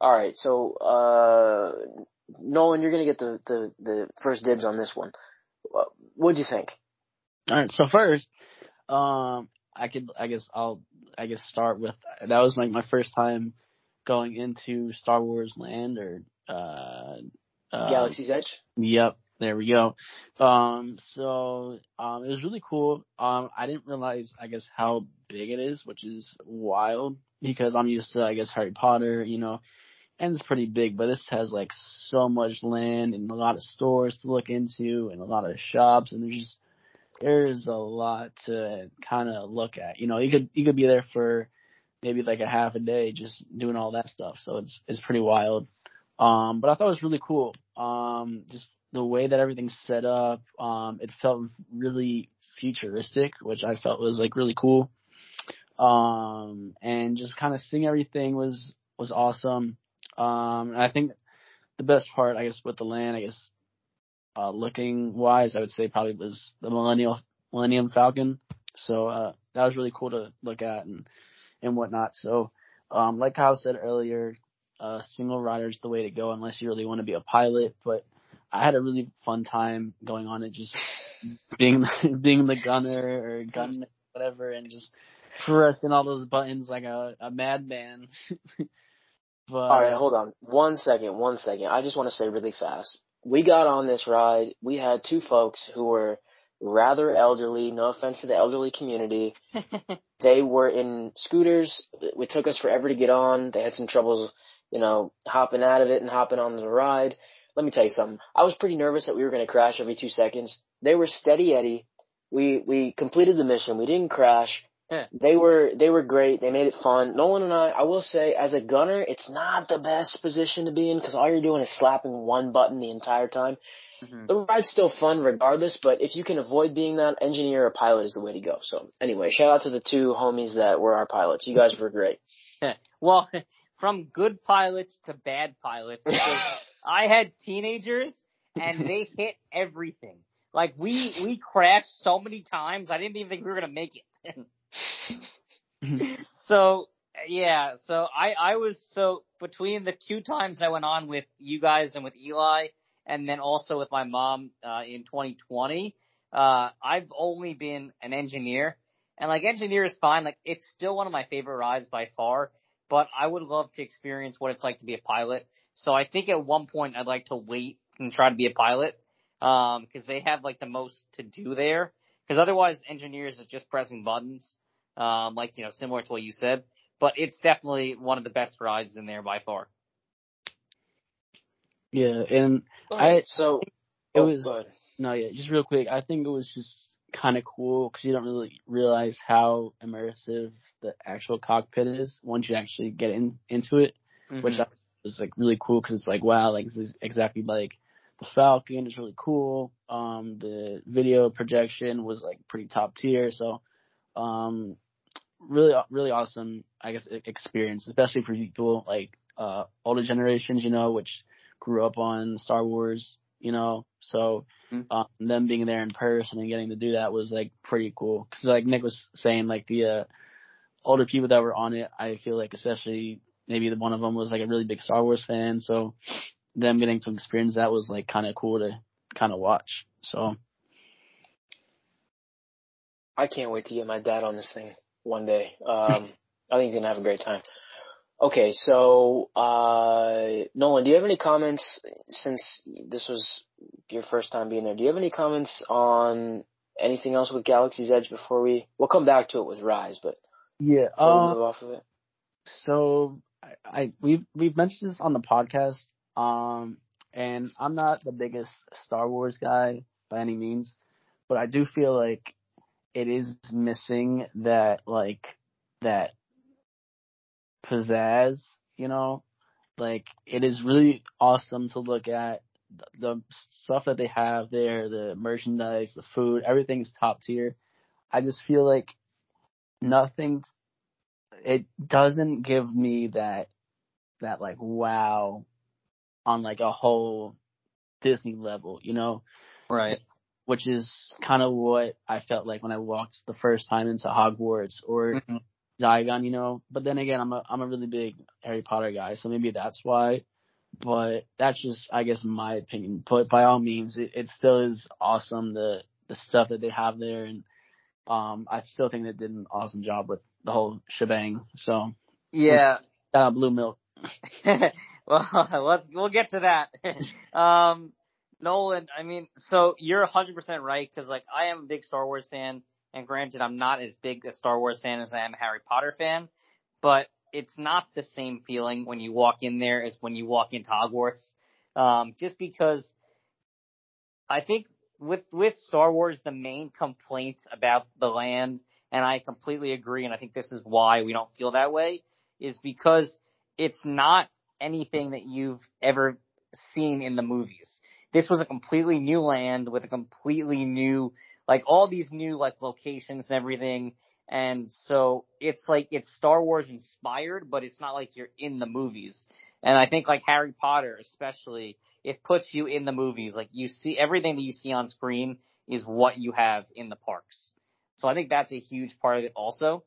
All right. So uh, Nolan, you're gonna get the the the first dibs on this one. Uh, what'd you think?
All right. So first, um, I could, I guess I'll, I guess start with that was like my first time going into Star Wars Land or uh, uh
Galaxy's Edge.
Yep, there we go. Um, so um, it was really cool. Um, I didn't realize, I guess, how big it is, which is wild because I'm used to, I guess, Harry Potter, you know, and it's pretty big. But this has like so much land and a lot of stores to look into and a lot of shops, and there's just there's a lot to kind of look at. You know, you could you could be there for maybe like a half a day just doing all that stuff. So it's it's pretty wild. Um, but I thought it was really cool. Um, just the way that everything's set up. Um, it felt really futuristic, which I felt was like really cool. Um, and just kind of seeing everything was was awesome. Um, and I think the best part, I guess, with the land, I guess, uh, looking wise, I would say probably was the Millennial Millennium Falcon. So uh, that was really cool to look at and and whatnot. So, um, like Kyle said earlier, uh, single rider is the way to go unless you really want to be a pilot. But I had a really fun time going on it, just being being the gunner or gun whatever, and just pressing all those buttons like a, a madman.
but all right, hold on one second, one second. I just want to say really fast we got on this ride. We had two folks who were rather elderly. No offense to the elderly community. they were in scooters. It took us forever to get on. They had some troubles, you know, hopping out of it and hopping on the ride. Let me tell you something. I was pretty nervous that we were going to crash every two seconds. They were steady Eddie. We we completed the mission. We didn't crash. Yeah. They were they were great. They made it fun. Nolan and I, I will say, as a gunner, it's not the best position to be in because all you're doing is slapping one button the entire time. Mm-hmm. The ride's still fun regardless, but if you can avoid being that, engineer or pilot is the way to go. So anyway, shout out to the two homies that were our pilots. You guys were great.
well, from good pilots to bad pilots, because I had teenagers and they hit everything. Like we we crashed so many times, I didn't even think we were gonna make it. so yeah, so I I was so between the two times I went on with you guys and with Eli, and then also with my mom uh, in 2020. Uh, I've only been an engineer, and like engineer is fine. Like it's still one of my favorite rides by far. But I would love to experience what it's like to be a pilot. So I think at one point I'd like to wait and try to be a pilot because um, they have like the most to do there. Because otherwise, engineers is just pressing buttons, um, like you know, similar to what you said. But it's definitely one of the best rides in there by far.
Yeah, and I so it oh, was no, yeah, just real quick. I think it was just kind of cool because you don't really realize how immersive the actual cockpit is once you actually get in into it, mm-hmm. which was like really cool because it's like wow, like this is exactly like the Falcon is really cool. Um, the video projection was like pretty top tier. So, um, really, really awesome, I guess, experience, especially for people like, uh, older generations, you know, which grew up on Star Wars, you know, so, mm-hmm. um, them being there in person and getting to do that was like pretty cool. Cause like Nick was saying, like the, uh, older people that were on it, I feel like especially maybe the one of them was like a really big Star Wars fan. So them getting to experience that was like kind of cool to kind of watch. So
I can't wait to get my dad on this thing one day. Um, I think he's gonna have a great time. Okay, so uh, Nolan, do you have any comments since this was your first time being there? Do you have any comments on anything else with Galaxy's Edge before we? We'll come back to it with Rise, but
yeah, um, move off of it. So I, I we've we've mentioned this on the podcast um, and I'm not the biggest Star Wars guy by any means, but I do feel like it is missing that like that pizzazz, you know? Like it is really awesome to look at the stuff that they have there, the merchandise, the food, everything's top tier. I just feel like nothing it doesn't give me that that like wow on like a whole Disney level, you know?
Right.
Which is kind of what I felt like when I walked the first time into Hogwarts or mm-hmm. Diagon, you know? But then again, I'm a, I'm a really big Harry Potter guy, so maybe that's why. But that's just, I guess, my opinion. But by all means, it, it still is awesome the the stuff that they have there, and um, I still think they did an awesome job with the whole shebang. So
Yeah.
out Blue Milk.
well, let's we'll get to that. um, Nolan, I mean, so you're 100% right because like I am a big Star Wars fan, and granted, I'm not as big a Star Wars fan as I am a Harry Potter fan, but it's not the same feeling when you walk in there as when you walk into Hogwarts. Um, just because I think with with Star Wars, the main complaints about the land, and I completely agree, and I think this is why we don't feel that way, is because it's not anything that you've ever seen in the movies. This was a completely new land with a completely new, like all these new like locations and everything. And so it's like it's Star Wars inspired, but it's not like you're in the movies. And I think like Harry Potter especially, it puts you in the movies. Like you see everything that you see on screen is what you have in the parks. So I think that's a huge part of it also.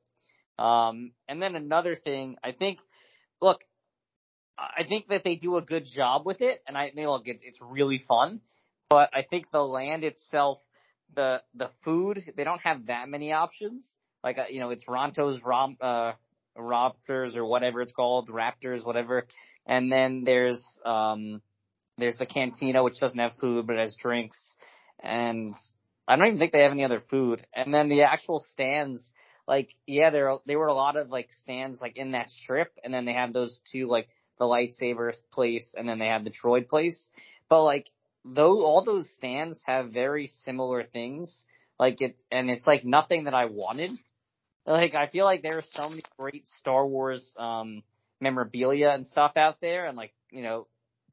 Um, and then another thing, I think, look, I think that they do a good job with it, and I look, it's it's really fun. But I think the land itself, the the food, they don't have that many options. Like uh, you know, it's Ronto's Rom, uh, Raptors or whatever it's called, Raptors, whatever. And then there's um there's the cantina which doesn't have food but has drinks, and I don't even think they have any other food. And then the actual stands, like yeah, there there were a lot of like stands like in that strip, and then they have those two like the lightsaber place, and then they have the droid place. But like though all those stands have very similar things, like it, and it's like nothing that I wanted. Like I feel like there are so many great Star Wars um memorabilia and stuff out there, and like you know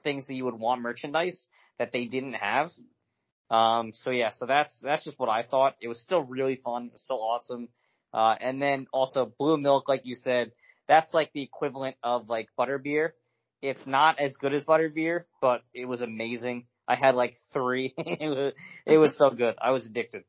things that you would want merchandise that they didn't have. Um, so yeah, so that's that's just what I thought. It was still really fun. It was still awesome. Uh, and then also blue milk, like you said, that's like the equivalent of like butterbeer. It's not as good as butterbeer, but it was amazing. I had like three. it was it was so good. I was addicted.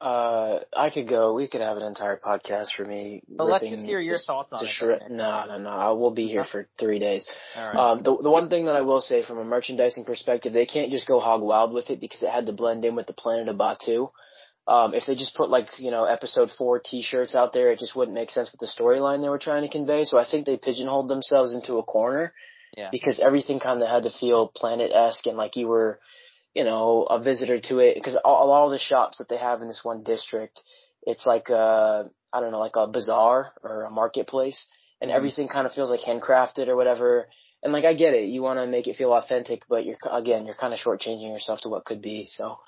Uh, I could go. We could have an entire podcast for me.
But let's just hear your thoughts on it.
Shred- no, no, no. I will be here for three days.
Right.
Um, the the one thing that I will say from a merchandising perspective, they can't just go hog wild with it because it had to blend in with the planet of Batuu. Um, if they just put like you know episode four T-shirts out there, it just wouldn't make sense with the storyline they were trying to convey. So I think they pigeonholed themselves into a corner
yeah.
because everything kind of had to feel planet esque and like you were, you know, a visitor to it. Because all, all the shops that they have in this one district, it's like a, I don't know, like a bazaar or a marketplace, and
Mhm.
everything kind of feels like handcrafted or whatever. And like I get it, you want to make it feel authentic, but you're again, you're kind of shortchanging yourself to what could be. So.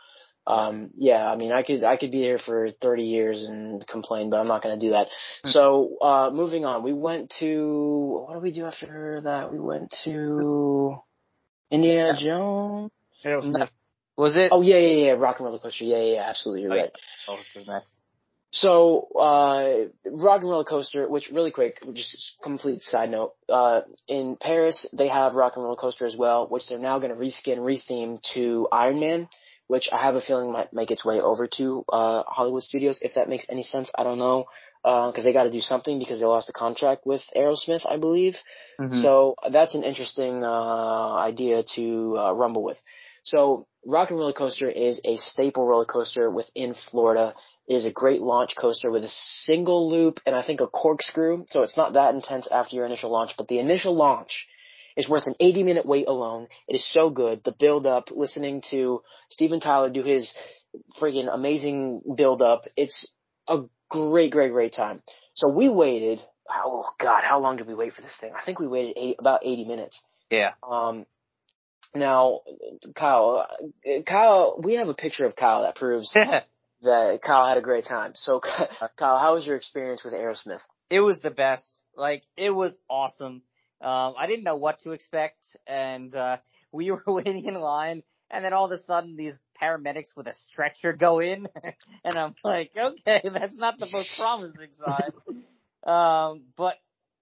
Um, yeah, I mean, I could, I could be here for 30 years and complain, but I'm not going to do that.
Hmm.
So, uh, moving on, we went to, what did we do after that? We went to Indiana Jones.
No. Was it?
Oh yeah, yeah, yeah, Rock and Roller Coaster. Yeah, yeah, yeah, absolutely, you're
Oh, yeah.
right.
Oh, next?
So, uh, Rock and Roller Coaster, which really quick, just complete side note, uh, in Paris, they have Rock and Roller Coaster as well, which they're now going to reskin, retheme to Iron Man, which I have a feeling might make its way over to, uh, Hollywood Studios. If that makes any sense, I don't know. Uh, cause they gotta do something because they lost a contract with Aerosmith, I believe.
Mhm.
So that's an interesting uh, idea to uh, rumble with. So Rock and Roller Coaster is a staple roller coaster within Florida. It is a great launch coaster with a single loop and I think a corkscrew. So it's not that intense after your initial launch, but the initial launch is worth an 80 minute wait alone. It is so good. The build up, listening to Steven Tyler do his freaking amazing build up. It's a great, great, great time. So we waited. Oh God, how long did we wait for this thing? I think we waited eight, about 80 minutes.
Yeah.
Um, now, Kyle, Kyle, we have a picture of Kyle that proves that Kyle had a great time. So, Kyle, how was your experience with Aerosmith?
it was the best. Like it was awesome. Um, I didn't know what to expect, and uh, we were waiting in line, and then all of a sudden these paramedics with a stretcher go in, and I'm like, okay, that's not the most promising sign. um, but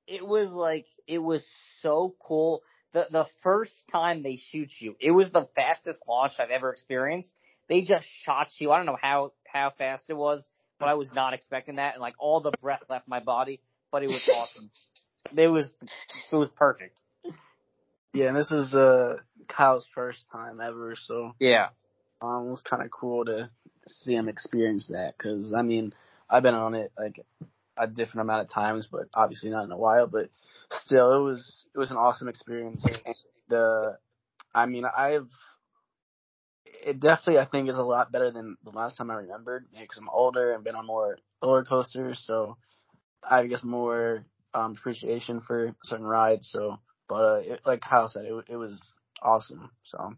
it was like it was so cool. The the first time they shoot you, it was the fastest launch I've ever experienced. They just shot you. I don't know how how fast it was, but I was not expecting that, and like all the breath left my body. But it was awesome. It was it was perfect.
Yeah, and this is uh Kyle's first time ever, so
Yeah.
Um, it was kind of cool to see him experience that because I mean I've been on it like a different amount of times, but obviously not in a while. But still, it was it was an awesome experience. The, I mean, I've it definitely I think is a lot better than the last time I remembered because I'm older and been on more roller coasters, so I guess more um, appreciation for certain rides. So, but uh, it, like Kyle said, it it was awesome. So.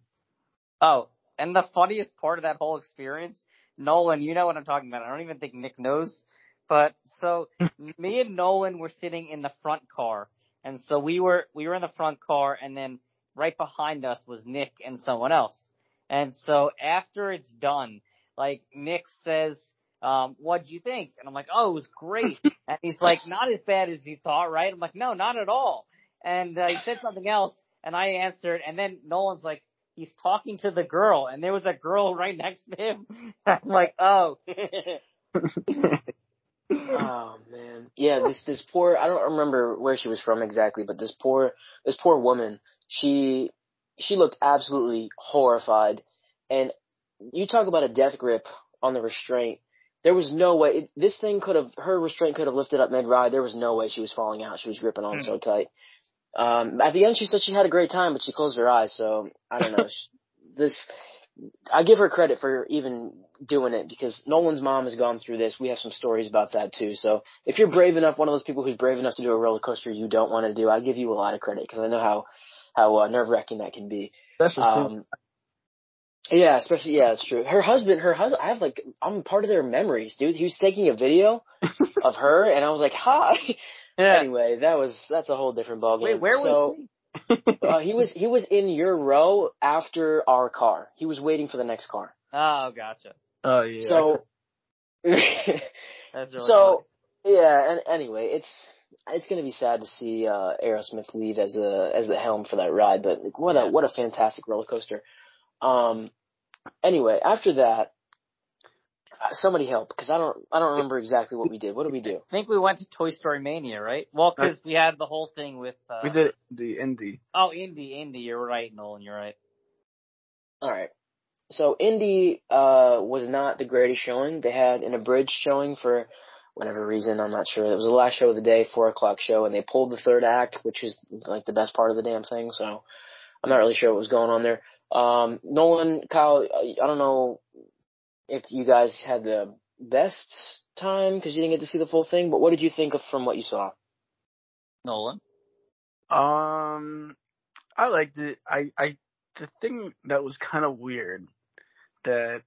Oh, and the funniest part of that whole experience, Nolan, you know what I'm talking about. I don't even think Nick knows. But so me and Nolan were sitting in the front car, and so we were we were in the front car, and then right behind us was Nick and someone else. And so after it's done, like Nick says, um, what'd you think? And I'm like, oh, it was great. and he's like, not as bad as you thought, right? I'm like, no, not at all. And uh, he said something else, and I answered, and then Nolan's like, he's talking to the girl, and there was a girl right next to him. I'm like, oh.
Oh man, yeah. This this poor. I don't remember where she was from exactly, but this poor this poor woman. She she looked absolutely horrified, and you talk about a death grip on the restraint. There was no way it, this thing could have her restraint could have lifted up mid ride. There was no way she was falling out. She was gripping on mm. so tight. Um, at the end, she said she had a great time, but she closed her eyes. So I don't know. this I give her credit for even doing it because Nolan's mom has gone through this. We have some stories about that too. So if you're brave enough, one of those people who's brave enough to do a roller coaster you don't want to do, I give you a lot of credit because I know how how uh, nerve wracking that can be.
um,
yeah, especially yeah, it's true. Her husband, her husband, I have like I'm part of their memories, dude. He was taking a video of her, and I was like, hi. Yeah. Anyway, that was that's a whole different ballgame.
Wait, where
so,
was he?
Uh, he was he was in your row after our car. He was waiting for the next car.
Oh, gotcha.
Oh yeah.
So.
That's really
so funny. yeah, and anyway, it's it's gonna be sad to see uh Aerosmith leave as a as the helm for that ride, but like, what a what a fantastic roller coaster. Um. Anyway, after that, somebody help because I don't I don't remember exactly what we did. What did we do?
I think we went to Toy Story Mania, right? Well, because we had the whole thing with. Uh,
we did the Indy.
Oh, Indy, Indy. You're right, Nolan. You're right.
All right. So Indy uh, was not the greatest showing. They had an abridged showing for whatever reason. I'm not sure. It was the last show of the day, four o'clock show, and they pulled the third act, which is like the best part of the damn thing. So I'm not really sure what was going on there. Um, Nolan, Kyle, I don't know if you guys had the best time because you didn't get to see the full thing, but what did you think of from what you saw?
Nolan.
Um, I liked it. I, I, the thing that was kind of weird that,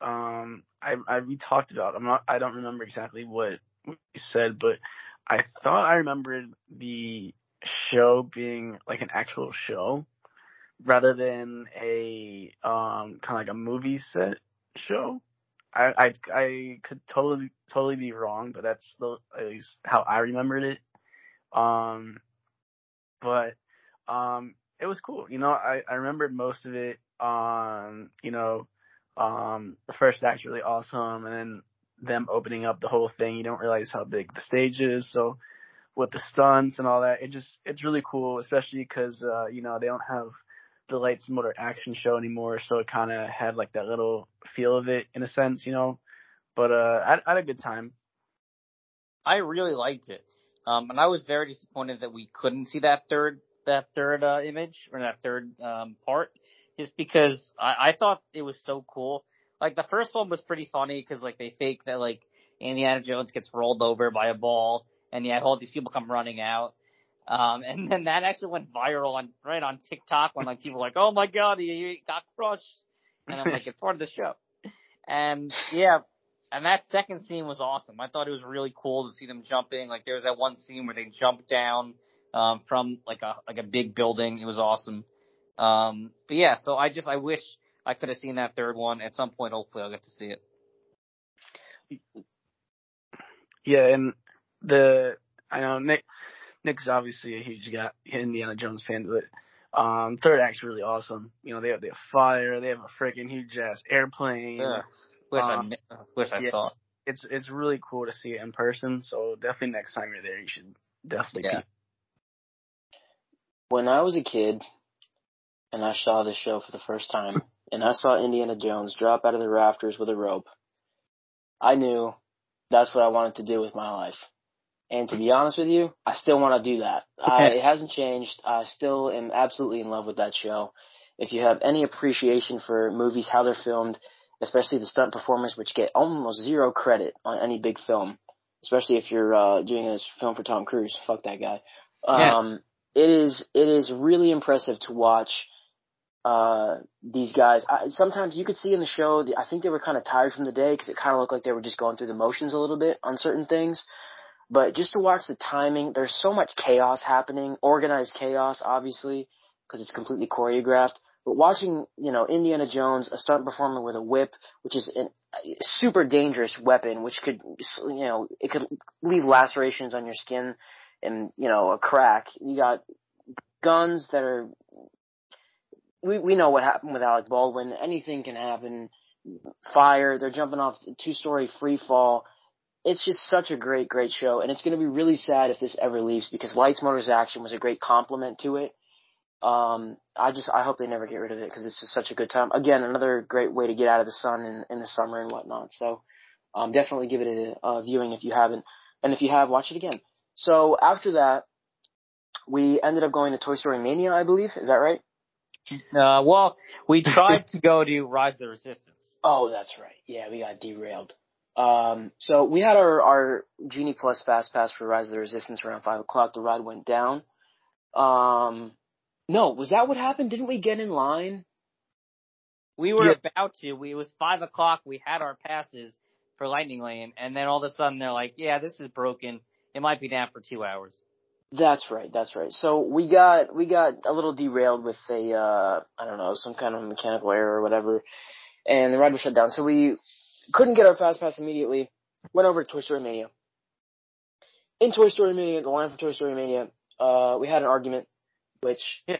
um, I, I, we talked about, I'm not, I don't remember exactly what we said, but I thought I remembered the show being like an actual show rather than a, um, kind of like a movie set show. I, I I could totally totally be wrong, but that's the at least how I remembered it. Um, but um, it was cool. You know, I I remembered most of it. Um, you know, um, the first act's really awesome, and then them opening up the whole thing. You don't realize how big the stage is. So with the stunts and all that, it just it's really cool, especially because uh, you know they don't have the lights motor action show anymore, so it kind of had like that little feel of it in a sense, you know. But uh, I, I had a good time.
I really liked it, um, and I was very disappointed that we couldn't see that third that third uh, image or that third um, part, just because I, I thought it was so cool. Like the first one was pretty funny because like they fake that like Indiana Jones gets rolled over by a ball, and yeah, all these people come running out. Um, and then that actually went viral on right on TikTok when like people were like, "Oh my god, he, got crushed," and I'm like, "It's part of the show." And yeah, and that second scene was awesome. I thought it was really cool to see them jumping. Like there was that one scene where they jumped down um, from like a like a big building. It was awesome. Um, but yeah, so I just I wish I could have seen that third one at some point. Hopefully, I'll get to see it.
Yeah, and the I know Nick Nick's obviously a huge guy, Indiana Jones fan, but um, third act's really awesome. You know, they have they have fire, they have a freaking huge ass airplane.
Yeah. Wish um, I wish I yeah, saw.
It's it's really cool to see it in person. So definitely next time you're there, you should definitely. Yeah.
When I was a kid, and I saw this show for the first time, and I saw Indiana Jones drop out of the rafters with a rope, I knew that's what I wanted to do with my life. And to be honest with you, I still want to do that. I, it hasn't changed. I still am absolutely in love with that show. If you have any appreciation for movies, how they're filmed, especially the stunt performers, which get almost zero credit on any big film, especially if you're uh, doing a film for Tom Cruise. Fuck that guy. Um, yeah. It is it is really impressive to watch uh, these guys. I, sometimes you could see in the show. I think they were kind of tired from the day because it kind of looked like they were just going through the motions a little bit on certain things. But just to watch the timing, there's so much chaos happening, organized chaos, obviously, because it's completely choreographed. But watching, you know, Indiana Jones, a stunt performer with a whip, which is a super dangerous weapon, which could, you know, it could leave lacerations on your skin and, you know, a crack. You got guns that are, we, we know what happened with Alec Baldwin. Anything can happen. Fire, they're jumping off two story free fall it's just such a great, great show, and it's going to be really sad if this ever leaves because Lights, Motors, Action was a great complement to it. Um, I just, I hope they never get rid of it because it's just such a good time. Again, another great way to get out of the sun in, in the summer and whatnot. So, um, definitely give it a, a viewing if you haven't, and if you have, watch it again. So after that, we ended up going to Toy Story Mania, I believe. Is that right?
Uh, well, we tried to go to Rise of the Resistance.
Oh, that's right. Yeah, we got derailed. Um, so we had our, our Genie Plus Fast Pass for Rise of the Resistance around 5 o'clock. The ride went down. Um, no, was that what happened? Didn't we get in line?
We were yeah. about to. We, it was 5 o'clock. We had our passes for Lightning Lane, and then all of a sudden they're like, yeah, this is broken. It might be down for two hours.
That's right. That's right. So we got we got a little derailed with a uh I don't know some kind of mechanical error or whatever, and the ride was shut down. So we couldn't get our fast pass immediately. Went over to Toy Story Mania. In Toy Story Mania, the line for Toy Story Mania, uh, we had an argument, which yeah.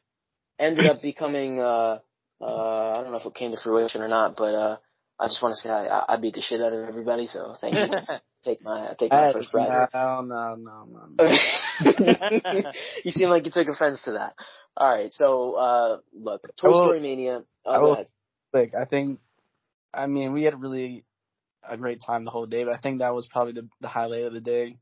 ended up becoming, uh, uh, I don't know if it came to fruition or not, but, uh, I just want to say I, I beat the shit out of everybody, so thank you. take my, take my first prize.
No, no, no, no.
you seem like you took offense to that. All right, so uh, look, Toy will, Story Mania. Oh, I will,
Like, I think, I mean, we had really a great time the whole day, but I think that was probably the, the highlight of the day.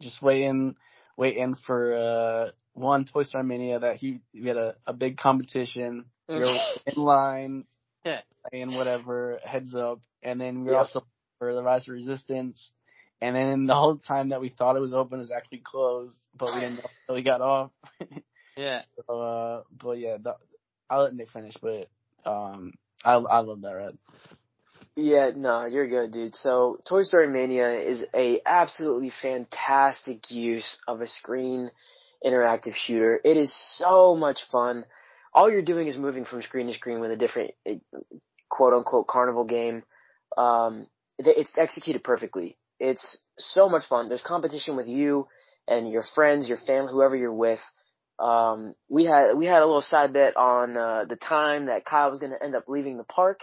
Just waiting, waiting for uh one Toy Story Mania that he we had a, a big competition. We were in line, yeah. and whatever heads up, and then we also for the Rise of Resistance. And then the whole time that we thought it was open, it was actually closed, but we didn't know until we got off.
yeah.
So, uh, but yeah, the, I'll let Nick finish, but um, I I love that ride.
Yeah, no, you're good, dude. So, Toy Story Mania is a absolutely fantastic use of a screen interactive shooter. It is so much fun. All you're doing is moving from screen to screen with a different eh, quote unquote carnival game. Um, it's executed perfectly. It's so much fun. There's competition with you and your friends, your family, whoever you're with. Um, we had we had a little side bet on uh, the time that Kyle was going to end up leaving the park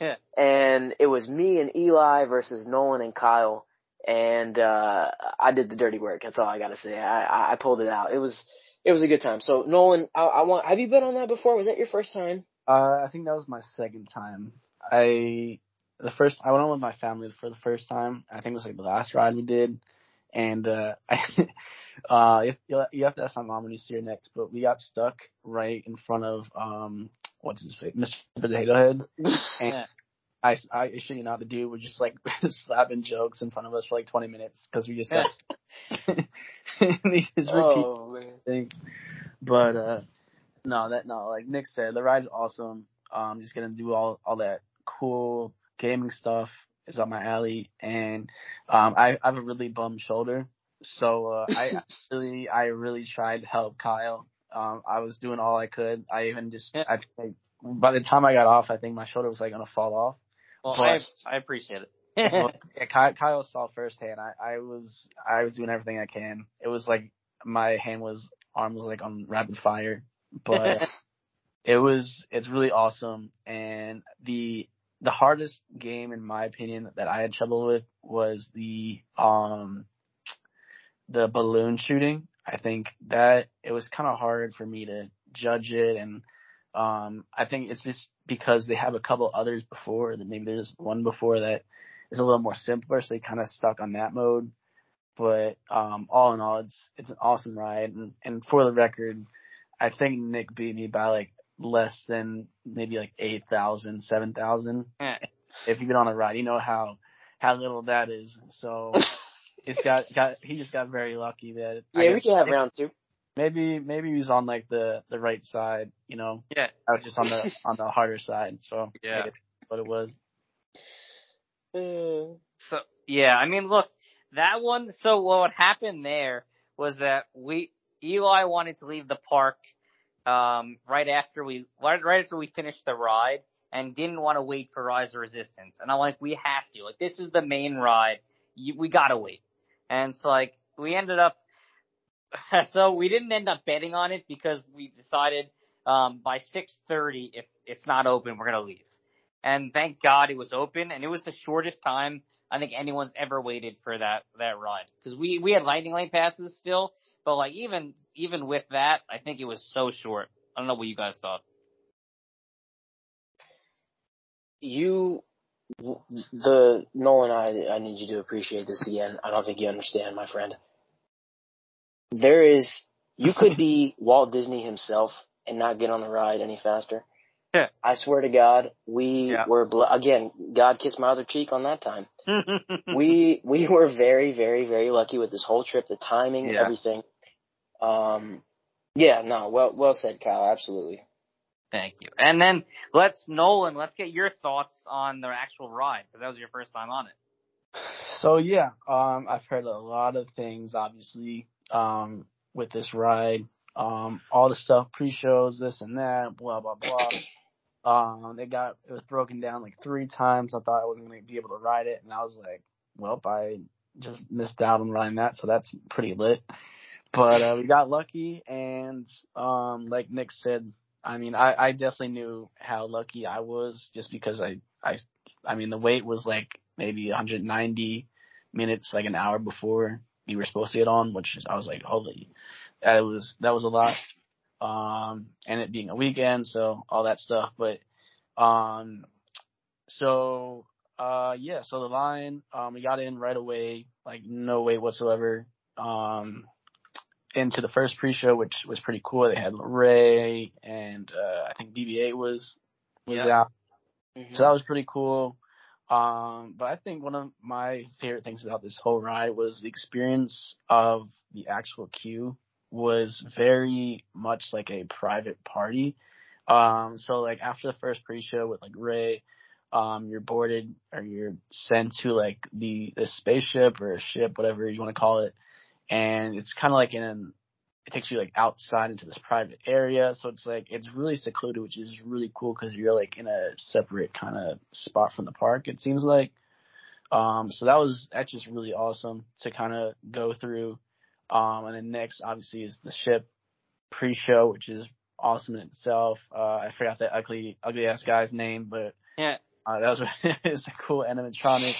yeah.
And it was me and Eli versus Nolan and Kyle. And, uh, I did the dirty work. That's all I gotta say. I, I pulled it out. It was, it was a good time. So Nolan, I, I want, have you been on that before? Was that your first time?
Uh, I think that was my second time. I, the first, I went on with my family for the first time. I think it was like the last ride we did. And, uh, I, uh, you, you have to ask my mom when you see her next, but we got stuck right in front of, um, what's his face, Mr. Potato Head. and I, I shit you not, the dude was just like slapping jokes in front of us for like 20 minutes because we just got. he just oh, things, but uh, no, that no, like Nick said, the ride's awesome. Um, just gonna do all all that cool gaming stuff is up my alley, and um, I, I have a really bum shoulder, so uh, I really I really tried to help Kyle um, I was doing all I could. I even just. I, I, by the time I got off, I think my shoulder was like gonna fall off.
Well, but, I, I appreciate it.
well, yeah, Kyle, Kyle saw firsthand. I, I was, I was doing everything I can. It was like my hand was, arm was like on rapid fire, but it was, it's really awesome. And the, the hardest game, in my opinion, that I had trouble with was the, um, the balloon shooting. I think that it was kind of hard for me to judge it and um I think it's just because they have a couple others before that maybe there's one before that is a little more simpler, so they kind of stuck on that mode. But um, all in all, it's it's an awesome ride, and, and for the record, I think Nick beat me by like less than maybe like eight thousand, seven thousand.
Yeah.
If you've been on a ride, you know how how little that is. So it's got got he just got very lucky that I
Yeah, we
guess
can have
maybe-
round two.
Maybe maybe he was on like the the right side, you know.
Yeah.
I was just on the on the harder side, so
Yeah.
I guess that's what it was.
Uh,
So yeah, I mean, look, that one. So what happened there was that we Eli wanted to leave the park um, right after we right, right after we finished the ride and didn't want to wait for Rise of Resistance. And I'm like, we have to. Like, this is the main ride. You, we gotta wait. And so like we ended up. So we didn't end up betting on it because we decided um, by 6:30 if it's not open, we're gonna leave. And thank God it was open, and it was the shortest time I think anyone's ever waited for that that ride because we we had lightning lane passes still, but like even even with that, I think it was so short. I don't know what you guys thought.
you, the Nolan, I I need you to appreciate this again. I don't think you understand, my friend. There is, you could be Walt Disney himself and not get on the ride any faster.
Yeah.
I swear to God, we
Yeah.
were bl- again. God kissed my other cheek on that time. we we were very very very lucky with this whole trip, the timing,
Yeah.
everything. Um, yeah, no, well well said, Kyle. Absolutely.
Thank you. And then let's Nolan, let's get your thoughts on the actual ride because that was your first time on it.
So yeah, um, I've heard a lot of things, obviously, um, with this ride. Um, all the stuff, pre-shows, this and that, blah blah blah. Um, it got it was broken down like three times. I thought I wasn't gonna be able to ride it, and I was like, well, I just missed out on riding that, so that's pretty lit. But uh, we got lucky, and um, like Nick said, I mean, I, I definitely knew how lucky I was just because I, I, I mean, the wait was like maybe 190 minutes, like an hour before we were supposed to get on, which I was like, holy, that was, that was a lot. Um, and it being a weekend, so all that stuff, but, um, so, uh, yeah, so the line, um, we got in right away, like no wait whatsoever. Um, into the first pre-show, which was pretty cool. They had Rey and uh, I think BB-8 was was out,
Mhm.
so that was pretty cool. Um, but I think one of my favorite things about this whole ride was the experience of the actual queue was very much like a private party. Um, so like after the first pre-show with like Rey, um, you're boarded or you're sent to like the, the spaceship or a ship, whatever you want to call it. And it's kind of like in an, it takes you like outside into this private area. So it's like, it's really secluded, which is really cool because you're like in a separate kind of spot from the park, it seems like. Um, so that was, that's just really awesome to kind of go through. Um, and then next obviously is the ship pre-show, which is awesome in itself. Uh, I forgot that ugly, ugly ass guy's name, but
Yeah.
uh, that was, it was a cool animatronic.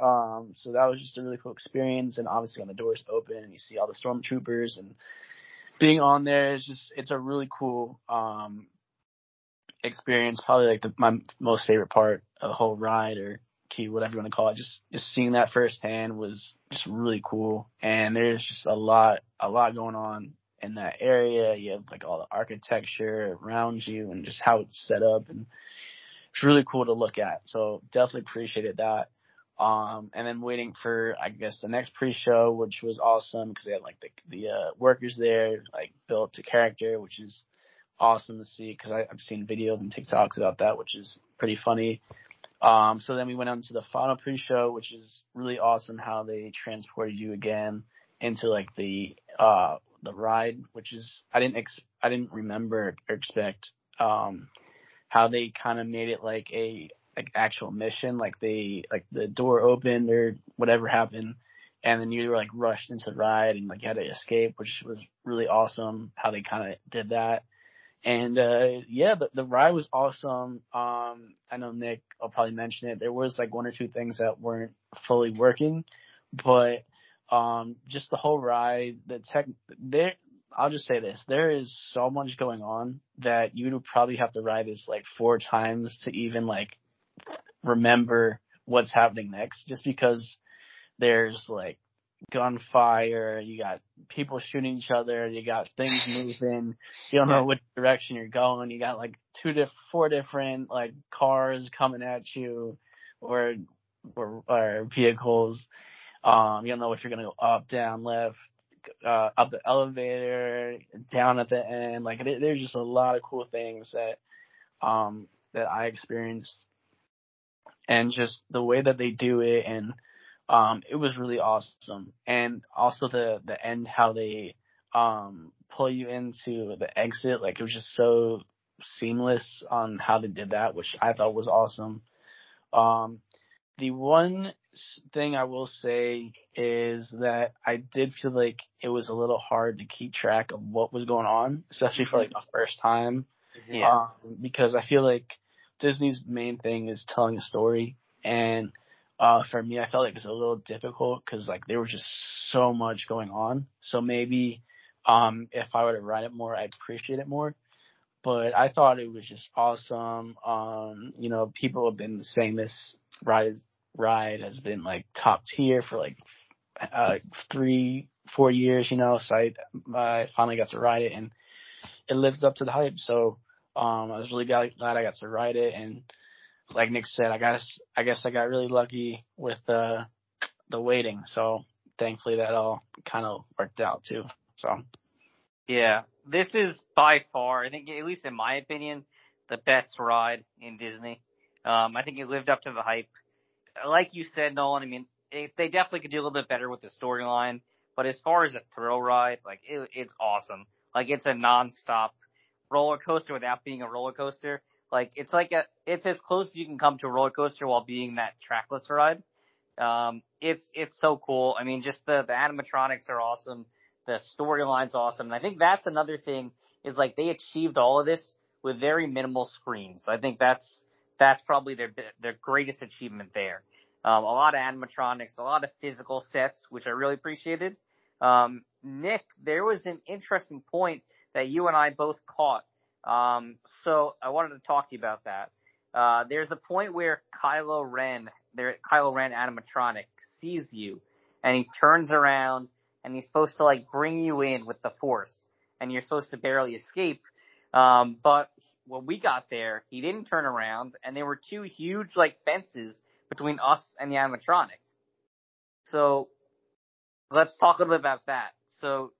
Um, so that was just a really cool experience. And obviously when the doors open and you see all the stormtroopers and being on there is just, it's a really cool, um, experience. Probably like the, my most favorite part of the whole ride or key, whatever you want to call it. Just, just seeing that firsthand was just really cool. And there's just a lot, a lot going on in that area. You have like all the architecture around you and just how it's set up and it's really cool to look at. So definitely appreciated that. Um, and then waiting for, I guess, the next pre-show, which was awesome because they had like the, the, uh, workers there, like built to character, which is awesome to see because I've seen videos and TikToks about that, which is pretty funny. Um, so then we went on to the final pre-show, which is really awesome how they transported you again into like the, uh, the ride, which is, I didn't ex, I didn't remember or expect, um, how they kind of made it like a, like actual mission, like they, like the door opened or whatever happened. And then you were like rushed into the ride and like had to escape, which was really awesome how they kind of did that. And uh yeah, the the ride was awesome. Um I know Nick I'll probably mention it. There was like one or two things that weren't fully working, but um just the whole ride, the tech there I'll just say this: there is so much going on that you would probably have to ride this like four times to even like remember what's happening next. Just because there's like gunfire, you got people shooting each other, you got things moving, you don't know which direction you're going, you got like two diff four different like cars coming at you or or, or vehicles. Um, you don't know if you're gonna go up, down, left, uh, up the elevator, down at the end. Like there's just a lot of cool things that um that I experienced and just the way that they do it and um, it was really awesome. And also the, the end, how they, um, pull you into the exit, like it was just so seamless on how they did that, which I thought was awesome. Um, the one thing I will say is that I did feel like it was a little hard to keep track of what was going on, especially for like the first time.
Yeah.
Um, because I feel like Disney's main thing is telling a story and uh, for me, I felt like it was a little difficult because like there was just so much going on. So maybe, um, if I were to write it more, I'd appreciate it more. But I thought it was just awesome. Um, you know, people have been saying this ride ride has been like top tier for like uh, three, four years. You know, so I, I finally got to ride it and it lived up to the hype. So um, I was really glad, I got to ride it and like Nick said, I guess I guess I got really lucky with the the waiting. So thankfully that all kind of worked out too. So
yeah, this is by far, I think, at least in my opinion, the best ride in Disney. Um, I think it lived up to the hype. Like you said, Nolan, I mean, it, they definitely could do a little bit better with the storyline, but as far as a thrill ride, like it, it's awesome. Like it's a nonstop roller coaster without being a roller coaster. Like it's like a, it's as close as you can come to a roller coaster while being that trackless ride. Um, it's it's so cool. I mean, just the the animatronics are awesome. The storyline's awesome, and I think that's another thing is like they achieved all of this with very minimal screens. I think that's that's probably their their greatest achievement there. Um, a lot of animatronics, a lot of physical sets, which I really appreciated. Um, Nick, there was an interesting point that you and I both caught um, so I wanted to talk to you about that. Uh, there's a point where Kylo Ren, there, Kylo Ren animatronic sees you and he turns around and he's supposed to like bring you in with the force and you're supposed to barely escape. Um, but when we got there, he didn't turn around and there were two huge like fences between us and the animatronic. So let's talk a little bit about that. So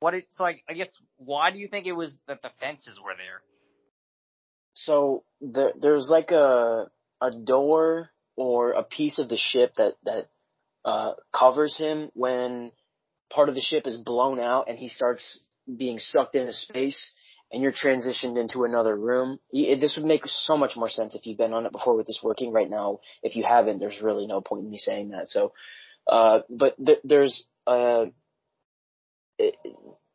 what so I, I guess why do you think it was that the fences were there?
So the, there's like a a door or a piece of the ship that that uh, covers him when part of the ship is blown out and he starts being sucked into space and you're transitioned into another room. This would make so much more sense if you've been on it before with this working right now. If you haven't, there's really no point in me saying that. So, uh, but th- there's,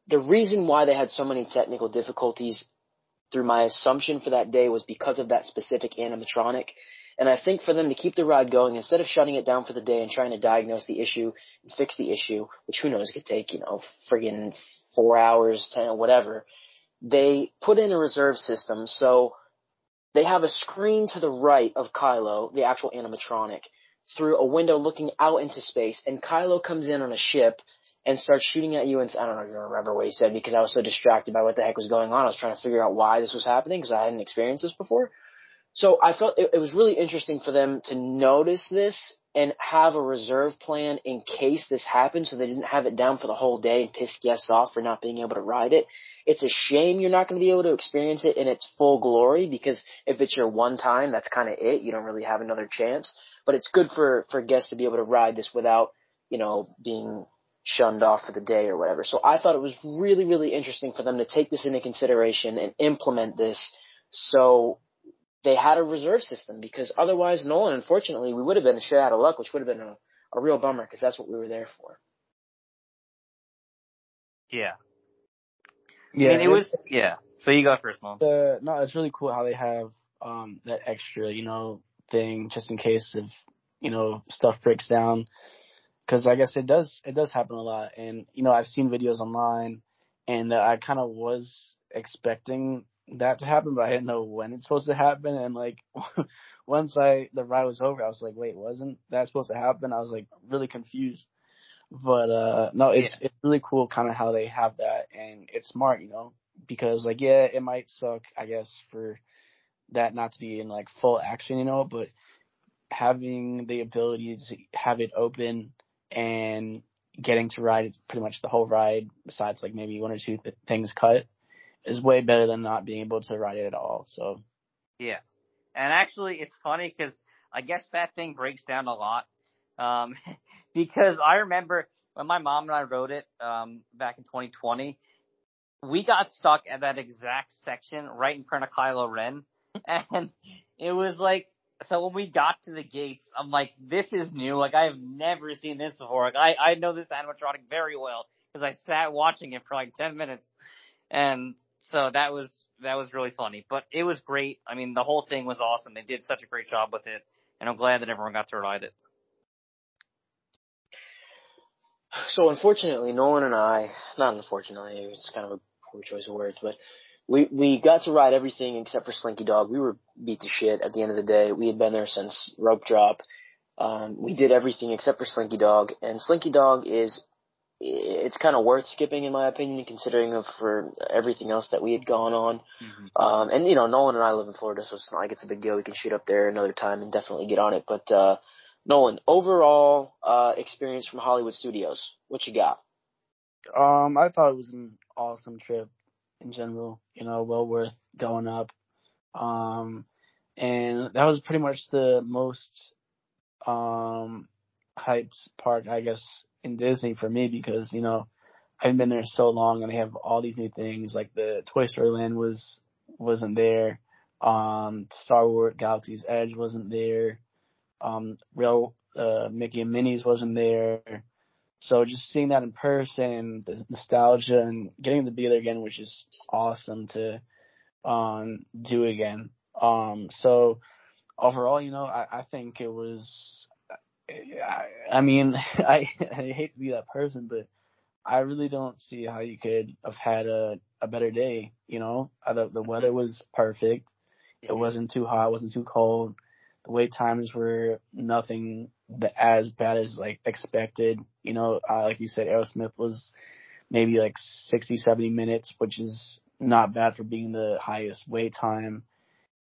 the reason why they had so many technical difficulties through my assumption for that day was because of that specific animatronic. And I think for them to keep the ride going, instead of shutting it down for the day and trying to diagnose the issue and fix the issue, which who knows could take, you know, friggin' four hours, ten, whatever, they put in a reserve system. So they have a screen to the right of Kylo, the actual animatronic, through a window looking out into space, and Kylo comes in on a ship and starts shooting at you. And I don't know if you remember what he said because I was so distracted by what the heck was going on. I was trying to figure out why this was happening because I hadn't experienced this before. So I felt it, it was really interesting for them to notice this and have a reserve plan in case this happened so they didn't have it down for the whole day and piss guests off for not being able to ride it. It's a shame you're not going to be able to experience it in its full glory because if it's your one time, that's kind of it. You don't really have another chance. But it's good for, for guests to be able to ride this without, you know, being shunned off for the day or whatever. So I thought it was really, really interesting for them to take this into consideration and implement this so they had a reserve system because otherwise, Nolan, unfortunately, we would have been shit out of luck, which would have been a, a real bummer because that's what we were there for.
Yeah.
yeah,
I mean, it was, yeah. So you go first, Mom.
Uh, no, it's really cool how they have um that extra, you know, thing just in case if you know stuff breaks down because I guess it does it does happen a lot, and you know I've seen videos online, and uh, I kind of was expecting that to happen, but I didn't know when it's supposed to happen. And like once I the ride was over, I was like, wait, wasn't that supposed to happen? I was like really confused. But uh no, it's yeah. it's really cool kind of how they have that and it's smart, you know, because like yeah, it might suck, I guess, for that not to be in like full action, you know, but having the ability to have it open and getting to ride pretty much the whole ride besides like maybe one or two th- things cut is way better than not being able to ride it at all. So
yeah, and actually it's funny because I guess that thing breaks down a lot. Um, because I remember when my mom and I rode it um, back in 2020, we got stuck at that exact section right in front of Kylo Ren, and it was like so when we got to the gates, I'm like, this is new. Like I have never seen this before. Like I I know this animatronic very well because I sat watching it for like 10 minutes, and so that was that was really funny. But it was great. I mean, the whole thing was awesome. They did such a great job with it, and I'm glad that everyone got to ride it.
So unfortunately, Nolan and I, not unfortunately, it's kind of a poor choice of words, but we we got to ride everything except for Slinky Dog. We were beat to shit at the end of the day. We had been there since rope drop. Um, we did everything except for Slinky Dog, and Slinky Dog is it's kind of worth skipping in my opinion, considering of for everything else that we had gone on. Mm-hmm. Um, and you know, Nolan and I live in Florida, so it's not like it's a big deal. We can shoot up there another time and definitely get on it. But uh, Nolan, overall uh, experience from Hollywood Studios, what you got?
Um, I thought it was an awesome trip in general. You know, well worth going up. Um, and that was pretty much the most um hyped part, I guess, in Disney for me because you know I've been there so long and they have all these new things. Like the Toy Story Land was wasn't there. Um, Star Wars Galaxy's Edge wasn't there. Um, real uh, Mickey and Minnie's wasn't there. So just seeing that in person, and the nostalgia and getting to be there again, which is awesome to um do again. Um, so overall, you know, I, I think it was I, I mean, I I hate to be that person, but I really don't see how you could have had a a better day. You know, uh, the the weather was perfect. It wasn't too hot. It wasn't too cold. The wait times were nothing that as bad as like expected. You know, uh, like you said, Aerosmith was maybe like 60, 70 minutes, which is not bad for being the highest wait time.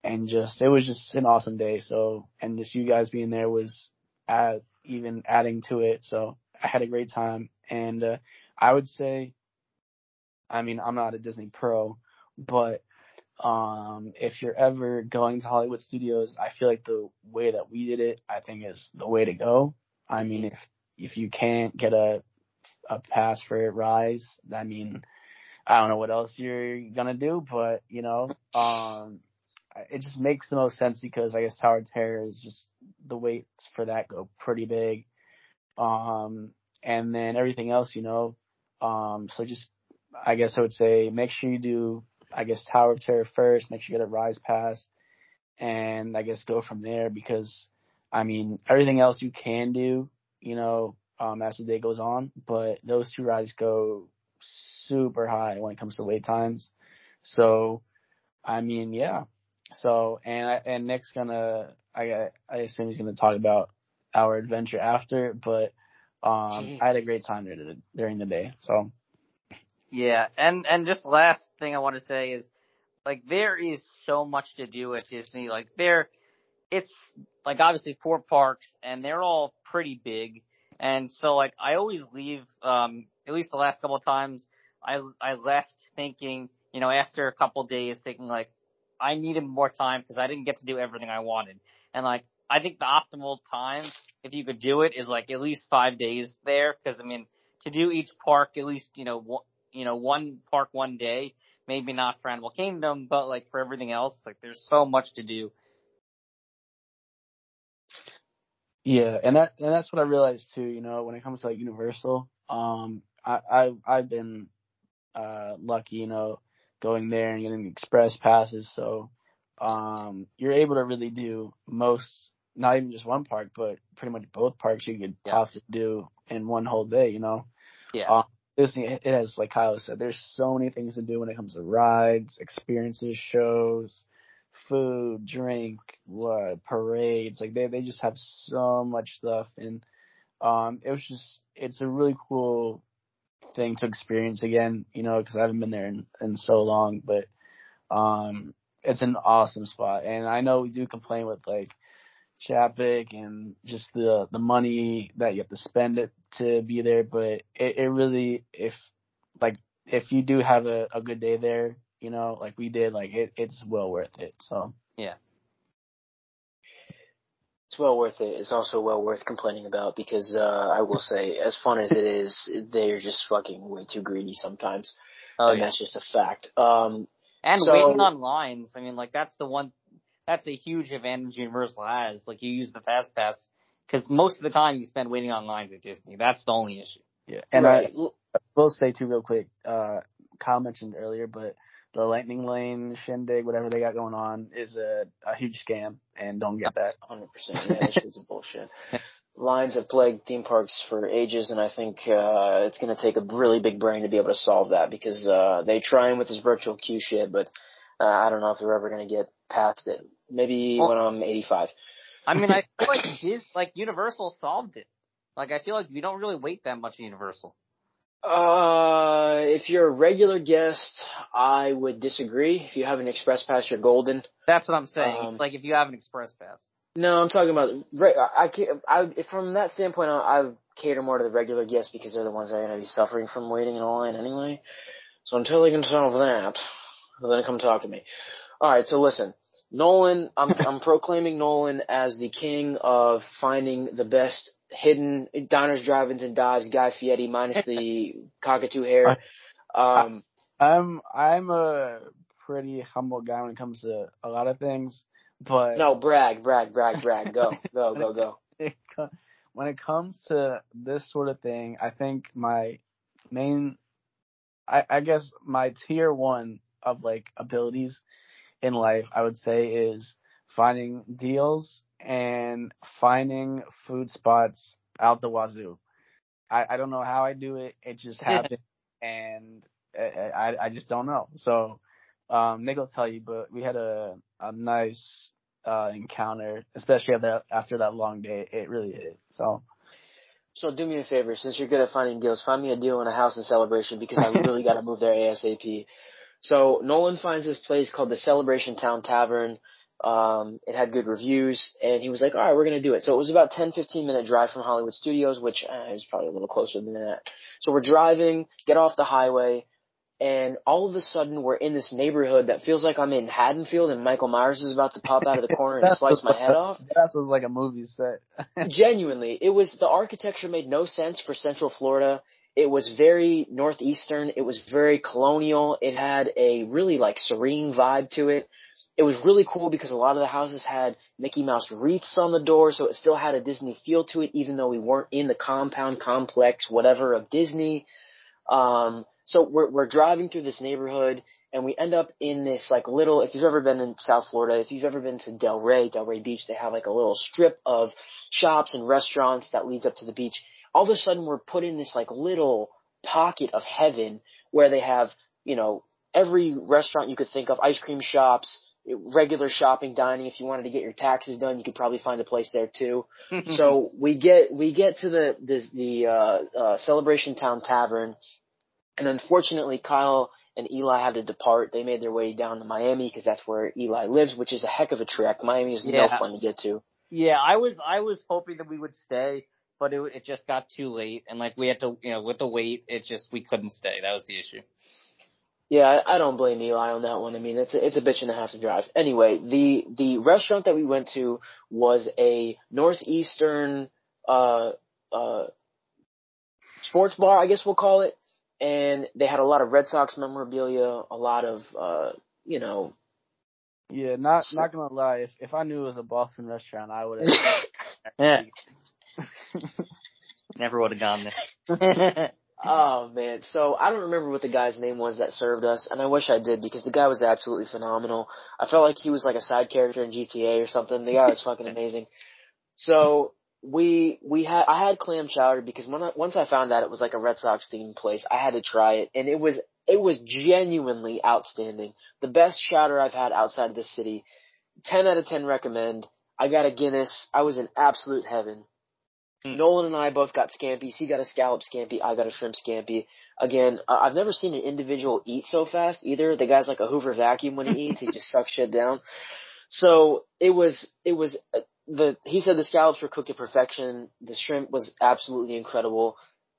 And just, it was just an awesome day. So, and just you guys being there was add, even adding to it. So I had a great time, and uh, I would say, I mean, I'm not a Disney pro, but um, if you're ever going to Hollywood Studios, I feel like the way that we did it, I think is the way to go. I mean, if if you can't get a a pass for Rise, I mean, I don't know what else you're gonna do, but you know, um, it just makes the most sense because I guess Tower Terror is just the weights for that go pretty big. Um, and then everything else, you know, um, so just, I guess I would say make sure you do, I guess Tower of Terror first, make sure you get a Rise Pass, and I guess go from there because, I mean, everything else you can do, you know, um, as the day goes on, but those two rides go super high when it comes to wait times. So, I mean, yeah, so and and Nick's gonna I I assume he's gonna talk about our adventure after, but um I had a great time during the day. So
yeah, and and just last thing I want to say is like there is so much to do at Disney. Like there, it's like obviously four parks and they're all pretty big. And so like I always leave, um, at least the last couple of times I, I left thinking, you know, after a couple of days thinking like, I needed more time because I didn't get to do everything I wanted. And like, I think the optimal time, if you could do it, is like at least five days there. Because I mean, to do each park at least, you know, one, you know, one park one day, maybe not for Animal Kingdom, but like for everything else, like there's so much to do.
Yeah, and that and that's what I realized too. You know, when it comes to like Universal, um, I, I I've been uh lucky. You know, going there and getting express passes. So um, you're able to really do most, not even just one park, but pretty much both parks you could yeah. possibly do in one whole day. You know.
Yeah.
Disney, it has, like Kyle said, there's so many things to do when it comes to rides, experiences, shows, food, drink, what, parades. Like they, they just have so much stuff. And, um, it was just, it's a really cool thing to experience again, you know, cause I haven't been there in, in so long, but, um, it's an awesome spot. And I know we do complain with like Chapek and just the the money that you have to spend it to be there, but it, it really if like if you do have a, a good day there, you know, like we did, like it it's well worth it. So
yeah.
It's well worth it. It's also well worth complaining about because uh I will say, as fun as it is, they're just fucking way too greedy sometimes.
Oh
and
yeah.
that's just a fact. Um
And
So-
waiting on lines. I mean, like that's the one. That's a huge advantage Universal has. Like you use the fast pass because most of the time you spend waiting on lines at Disney. That's the only issue.
yeah, and
right.
I will say too real quick. Uh, Kyle mentioned earlier, but the Lightning Lane shindig, whatever they got going on, is a a huge scam, and don't get that.
Hundred percent. Yeah, that shit's bullshit. Lines have plagued theme parks for ages, and I think uh, it's going to take a really big brain to be able to solve that because uh, they trying with this virtual queue shit, but uh, I don't know if they're ever going to get past it. Maybe
Well-
when I'm 85.
I mean, I feel like his like Universal solved it. Like I feel like we don't really wait that much at Universal.
Uh, if you're a regular guest, I would disagree. If you have an express pass, you're golden.
That's what I'm saying.
Um,
like if you have an express pass.
No, I'm talking about re- I can't. I from that standpoint, I, I cater more to the regular guests because they're the ones that are going to be suffering from waiting in line anyway. So until they can solve that, then come talk to me. All right, so listen, Nolan. I'm I'm proclaiming Nolan as the king of finding the best hidden diners, drive-ins, and dives. Guy Fieri minus the cockatoo hair. Um,
I'm I'm a pretty humble guy when it comes to a lot of things, but
no, brag, brag, brag, brag. Go, go, go, go.
when it comes to this sort of thing, I think my main, I, I guess my tier one of like abilities in life, I would say is finding deals and finding food spots out the wazoo. I, I don't know how I do it. It just happens and I, I, I just don't know. So, um, Nick will tell you, but we had a, a nice, uh, encounter, especially after, after that long day. It really did. So,
So do me a favor, since you're good at finding deals, find me a deal in a house in Celebration because I really got to move there ASAP. So Nolan finds this place called the Celebration Town Tavern. Um, it had good reviews, and he was like, "All right, we're gonna do it." So it was about 10, 15 minute drive from Hollywood Studios, which uh, is probably a little closer than that. So we're driving, get off the highway, and all of a sudden we're in this neighborhood that feels like I'm in Haddonfield, and Michael Myers is about to pop out of the corner and slice my head off.
That was like a movie set.
Genuinely, it was the architecture made no sense for Central Florida. It was very northeastern. It was very colonial. It had a really like serene vibe to it. It was really cool because a lot of the houses had Mickey Mouse wreaths on the door, so it still had a Disney feel to it, even though we weren't in the compound complex, whatever of Disney. Um, so we're we're driving through this neighborhood, and we end up in this like little. If you've ever been in South Florida, if you've ever been to Delray, Delray Beach, they have like a little strip of shops and restaurants that leads up to the beach. All of a sudden, we're put in this like little pocket of heaven where they have you know every restaurant you could think of, ice cream shops, regular shopping, dining. If you wanted to get your taxes done, you could probably find a place there too. so we get we get to the this, the uh, uh, Celebration Town Tavern, and unfortunately, Kyle and Eli had to depart. They made their way down to Miami because that's where Eli lives, which is a heck of a trek. Miami is no fun to get to.
Yeah, I was I was hoping that we would stay, but it it just got too late, and like we had to you know with the wait, it's just we couldn't stay. That was the issue.
Yeah, I, I don't blame Eli on that one. I mean, it's a, it's a bitch and a half to drive. Anyway, the the restaurant that we went to was a northeastern uh uh sports bar, I guess we'll call it, and they had a lot of Red Sox memorabilia, a lot of uh you know.
yeah, not not gonna lie. If if I knew it was a Boston restaurant, I would have.
Never would have gone there.
Oh man, so I don't remember what the guy's name was that served us, and I wish I did because the guy was absolutely phenomenal. I felt like he was like a side character in GTA or something. The guy was fucking amazing. So we we had I had clam chowder because when I, once I found out it was like a Red Sox themed place, I had to try it, and it was it was genuinely outstanding. The best chowder I've had outside of the city. Ten out of ten recommend. I got a Guinness. I was in absolute heaven.
Hmm.
Nolan and I both got scampies. He got a scallop scampi. I got a shrimp scampi. Again, I've never seen an individual eat so fast either. The guy's like a Hoover vacuum when he eats. he just sucks shit down. So it was, it was, uh, the, he said the scallops were cooked to perfection. The shrimp was absolutely incredible.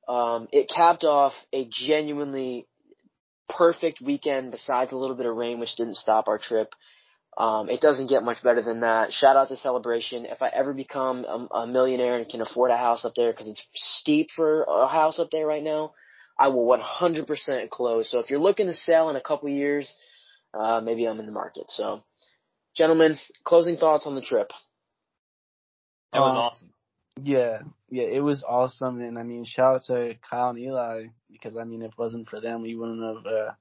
Um, it capped off a genuinely perfect weekend besides a little bit of rain, which didn't stop our trip. Um, it doesn't get much better than that. Shout out to Celebration. If I ever become a, a millionaire and can afford a house up there, because it's steep for a house up there right now, I will 100% close. So if you're looking to sell in a couple years, uh, maybe I'm in the market. So, gentlemen, closing thoughts on the trip.
That was
Um,
awesome.
Yeah, yeah, it was awesome, and I mean, shout out to Kyle and Eli because I mean, if it wasn't for them, we wouldn't have uh,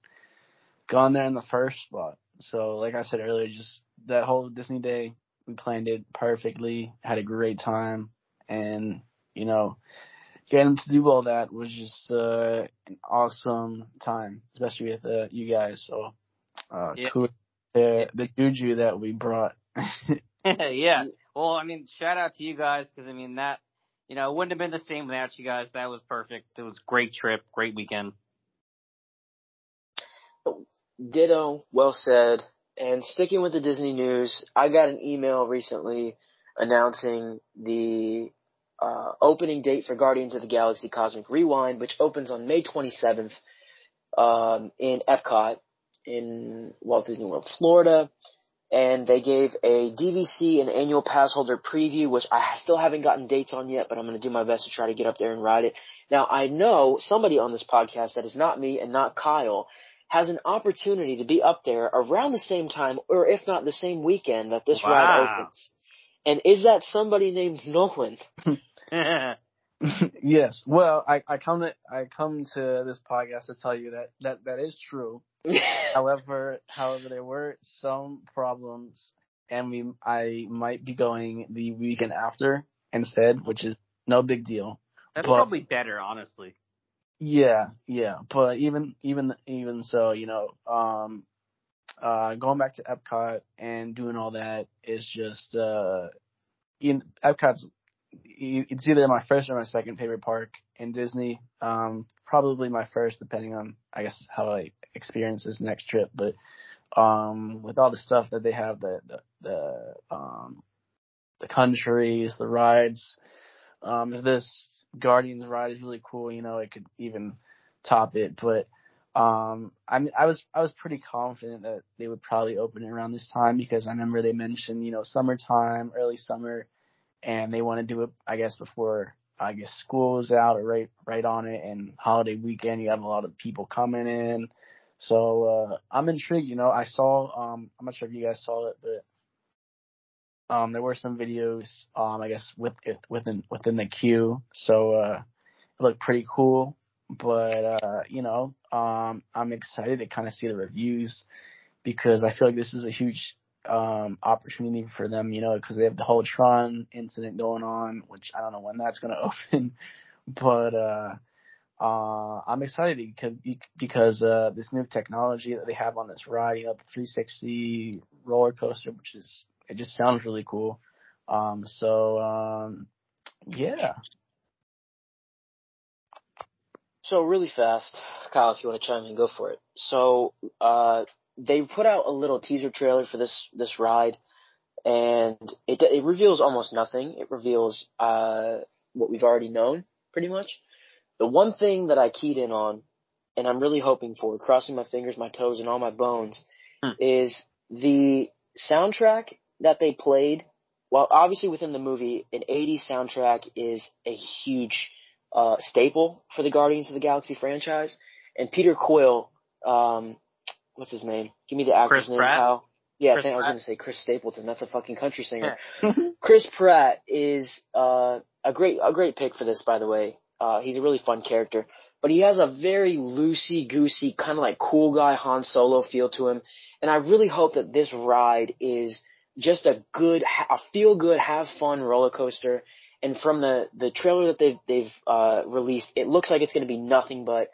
gone there in the first spot. So, like I said earlier, just that whole Disney day, we planned it perfectly, had a great time, and you know, getting to do all that was just uh, an awesome time, especially with uh, you guys. So, uh,
Yeah.
cool. The the juju that we brought.
yeah. Well, I mean, shout out to you guys because I mean that, you know, it wouldn't have been the same without you guys. That was perfect. It was a great trip, great weekend.
Ditto, well said. And sticking with the Disney news, I got an email recently announcing the uh, opening date for Guardians of the Galaxy Cosmic Rewind, which opens on May 27th um, in Epcot in Walt Disney World, Florida. And they gave a DVC and annual pass holder preview, which I still haven't gotten dates on yet, but I'm going to do my best to try to get up there and ride it. Now, I know somebody on this podcast that is not me and not Kyle has an opportunity to be up there around the same time, or if not the same weekend that this ride opens. And is that somebody named Nolan?
yes. Well, I, I come to I come to this podcast to tell you that that, that is true. However, however, there were some problems, and we I might be going the weekend after instead, which is no big deal.
That's
But-
probably better, honestly.
Yeah, yeah. But even even even so, you know, um, uh, going back to Epcot and doing all that is just uh, in Epcot's. It's either my first or my second favorite park in Disney. Um, probably my first, depending on I guess how I experience this next trip. But um, with all the stuff that they have, the the, the um, the countries, the rides, um, this Guardians ride is really cool. You know, it could even top it. But um, I mean, I was I was pretty confident that they would probably open it around this time because I remember they mentioned you know summertime, early summer, and they want to do it I guess before I guess school is out or right right on it and holiday weekend. You have a lot of people coming in. So uh I'm intrigued, you know. I saw um I'm not sure if you guys saw it, but um, there were some videos, um, I guess with within within the queue, so uh, it looked pretty cool. But uh, you know, um, I'm excited to kind of see the reviews because I feel like this is a huge um opportunity for them, you know, because they have the whole Tron incident going on, which I don't know when that's gonna open, but uh, uh, I'm excited because because uh, this new technology that they have on this ride, you know, the 360 roller coaster, which is it just sounds really cool. Um, so um, yeah,
So really fast, Kyle, if you want to chime in, go for it. So uh, they put out a little teaser trailer for this this ride, and it it reveals almost nothing. It reveals uh, what we've already known, pretty much. The one thing that I keyed in on, and I'm really hoping for, crossing my fingers, my toes, and all my bones,
Hmm.
is the soundtrack that they played. Well, obviously within the movie, an 80s soundtrack is a huge uh, staple for the Guardians of the Galaxy franchise. And Peter Quill, um, what's his name? Give me the actor's
Chris
name,
Pratt?
Kyle. Yeah, I
Chris
think I was going to say Chris Stapleton. That's a fucking country singer. Chris Pratt is uh, a great a great pick for this, by the way. Uh, he's a really fun character, but he has a very loosey goosey kind of like cool guy Han Solo feel to him, and I really hope that this ride is just a good, a feel good, have fun roller coaster, and from the the trailer that they've they've uh, released, it looks like it's going to be nothing but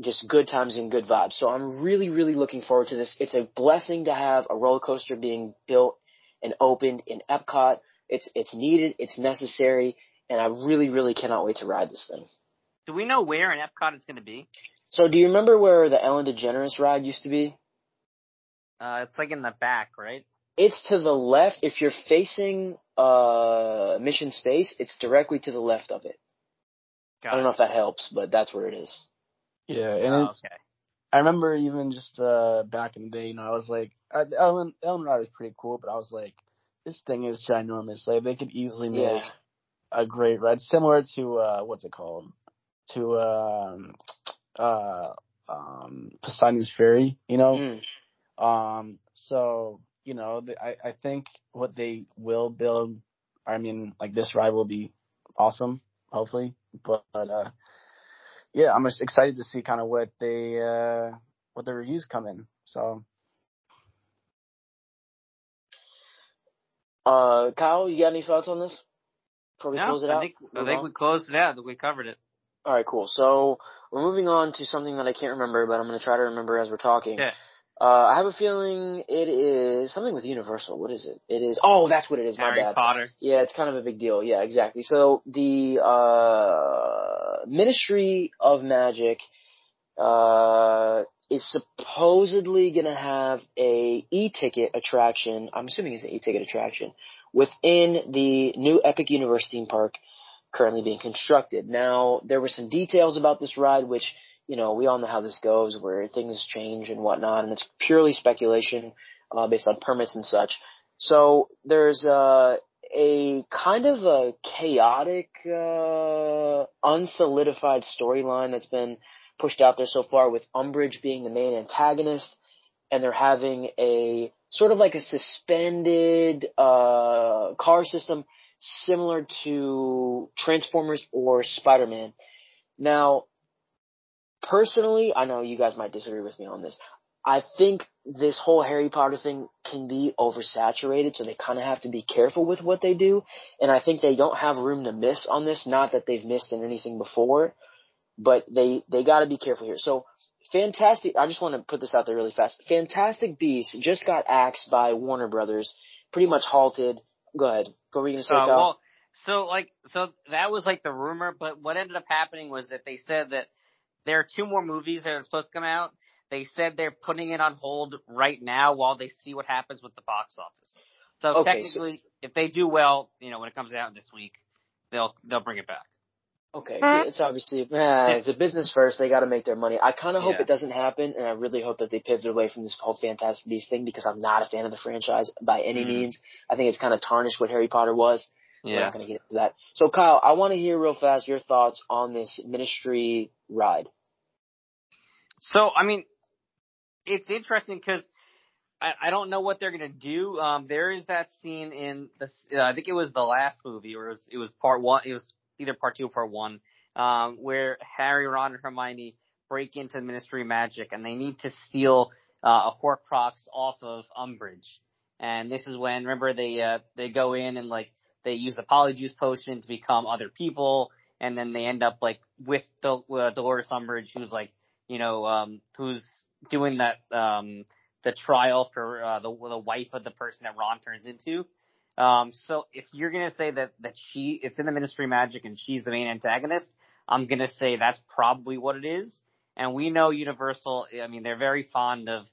just good times and good vibes. So I'm really really looking forward to this. It's a blessing to have a roller coaster being built and opened in Epcot. It's it's needed, it's necessary, and I really really cannot wait to ride this thing.
Do we know where in Epcot it's going to be?
So do you remember where the Ellen DeGeneres ride used to be?
Uh, it's like in the back, right?
It's to the left. If you're facing uh Mission Space, it's directly to the left of it.
Got
I don't
it.
know if that helps, but that's where it is.
Yeah, and
Oh, okay.
I remember even just uh back in the day, you know, I was like, uh, Ellen Ellen Ride is pretty cool, but I was like, this thing is ginormous. Like they could easily make
Yeah.
a great ride, similar to uh what's it called? To um uh um Poseidon's Fury, you know.
Mm.
Um, so you know, th- I I think what they will build, I mean, like this ride will be awesome, hopefully. But uh, yeah, I'm just excited to see kind of what they uh what the reviews come in. So
Uh, Kyle, you got any thoughts on this before we
No,
close it
I
out?
think I think
on?
we closed it out. We covered it.
All right, cool. So we're moving on to something that I can't remember, but I'm going to try to remember as we're talking.
Yeah.
Uh, I have a feeling it is something with Universal. What is it? It is. Oh, that's what it is. My
Harry
bad.
Potter.
Yeah, it's kind of a big deal. Yeah, exactly. So the uh, Ministry of Magic uh, is supposedly going to have a e-ticket attraction. I'm assuming it's an e-ticket attraction within the new Epic Universe theme park currently being constructed. Now, there were some details about this ride, which you know we all know how this goes, where things change and whatnot, and it's purely speculation uh, based on permits and such. So there's uh, a kind of a chaotic, uh, unsolidified storyline that's been pushed out there so far with Umbridge being the main antagonist and they're having a sort of like a suspended, uh, car system similar to Transformers or Spider-Man. Now, personally, I know you guys might disagree with me on this. I think this whole Harry Potter thing can be oversaturated, so they kind of have to be careful with what they do. And I think they don't have room to miss on this. Not that they've missed in anything before, but they they got to be careful here. So, fantastic. I just want to put this out there really fast. Fantastic Beasts just got axed by Warner Brothers, pretty much halted. Go ahead. Go. read say,
Uh, well, so like, so that was like the rumor, but what ended up happening was that they said that there are two more movies that are supposed to come out. They said they're putting it on hold right now while they see what happens with the box office. So
Okay, so-
technically, if they do well, you know, when it comes out this week, they'll they'll bring it back.
Okay, it's obviously eh, it's a business first. They got to make their money. I kind of hope
Yeah.
it doesn't happen, and I really hope that they pivot away from this whole Fantastic Beasts thing because I'm not a fan of the franchise by any
Mhm.
means. I think it's kind of tarnished what Harry Potter was. We're
Yeah.
not going to get into that. So, Kyle, I want to hear real fast your thoughts on this Ministry ride.
So I mean, it's interesting because I, I don't know what they're gonna do. Um, there is that scene in the uh, I think it was the last movie, or it was, it was part one. It was either part two or part one, um, where Harry, Ron, and Hermione break into the Ministry Magic, and they need to steal uh, a Horcrux off of Umbridge. And this is when remember they uh, they go in and like they use the Polyjuice potion to become other people, and then they end up like with Dol- uh, Dolores Umbridge, who's like you know um, who's doing that um, the trial for uh, the the wife of the person that Ron turns into. Um, so if you're gonna say that that she it's in the Ministry of Magic and she's the main antagonist, I'm gonna say that's probably what it is. And we know Universal. I mean, they're very fond of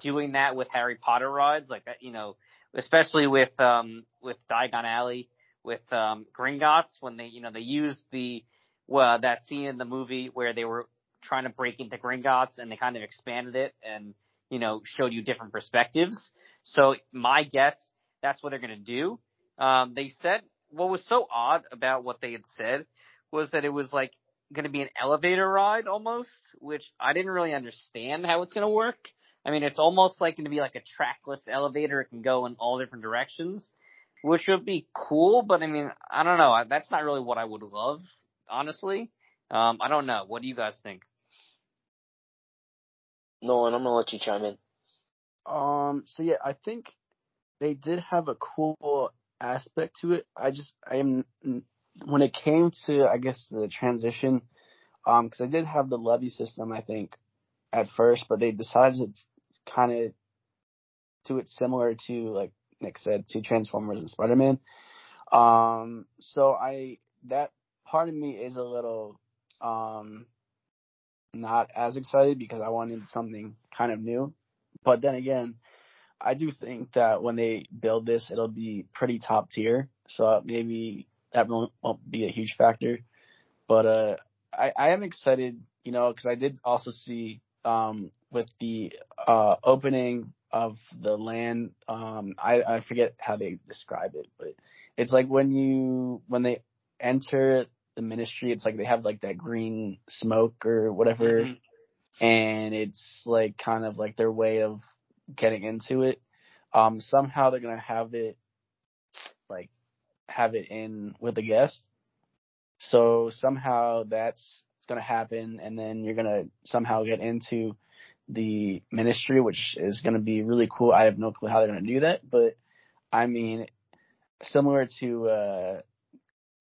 doing that with Harry Potter rods. like uh, you know, especially with um with Diagon Alley with um Gringotts when they you know they used the well that scene in the movie where they were trying to break into Gringotts and they kind of expanded it and you know showed you different perspectives. So my guess that's what they're gonna do. Um, they said what was so odd about what they had said was that it was like going to be an elevator ride almost, which I didn't really understand how it's going to work. I mean, it's almost like going to be like a trackless elevator. It can go in all different directions, which would be cool. But I mean, I don't know. That's not really what I would love, honestly. Um, I don't know. What do you guys think?
Nolan, I'm gonna let you chime in.
Um. So yeah, I think they did have a cool aspect to it. I just I am when it came to, I guess, the transition, um, because I did have the levy system, I think, at first, but they decided to kind of do it similar to, like Nick said, to Transformers and Spider Man. Um, so I that part of me is a little um not as excited because I wanted something kind of new. But then again, I do think that when they build this, it'll be pretty top tier. So maybe that won't, won't be a huge factor. But uh, I, I am excited, you know, because I did also see um, with the uh, opening of the land. Um, I, I forget how they describe it, but it's like when you when they enter the ministry, it's like they have like that green smoke or whatever, mm-hmm. and it's like kind of like their way of getting into it. Um, somehow they're gonna have it like have it in with the guest. So somehow that's gonna happen, and then you're gonna somehow get into the ministry, which is gonna be really cool. I have no clue how they're gonna do that, but I mean, similar to uh,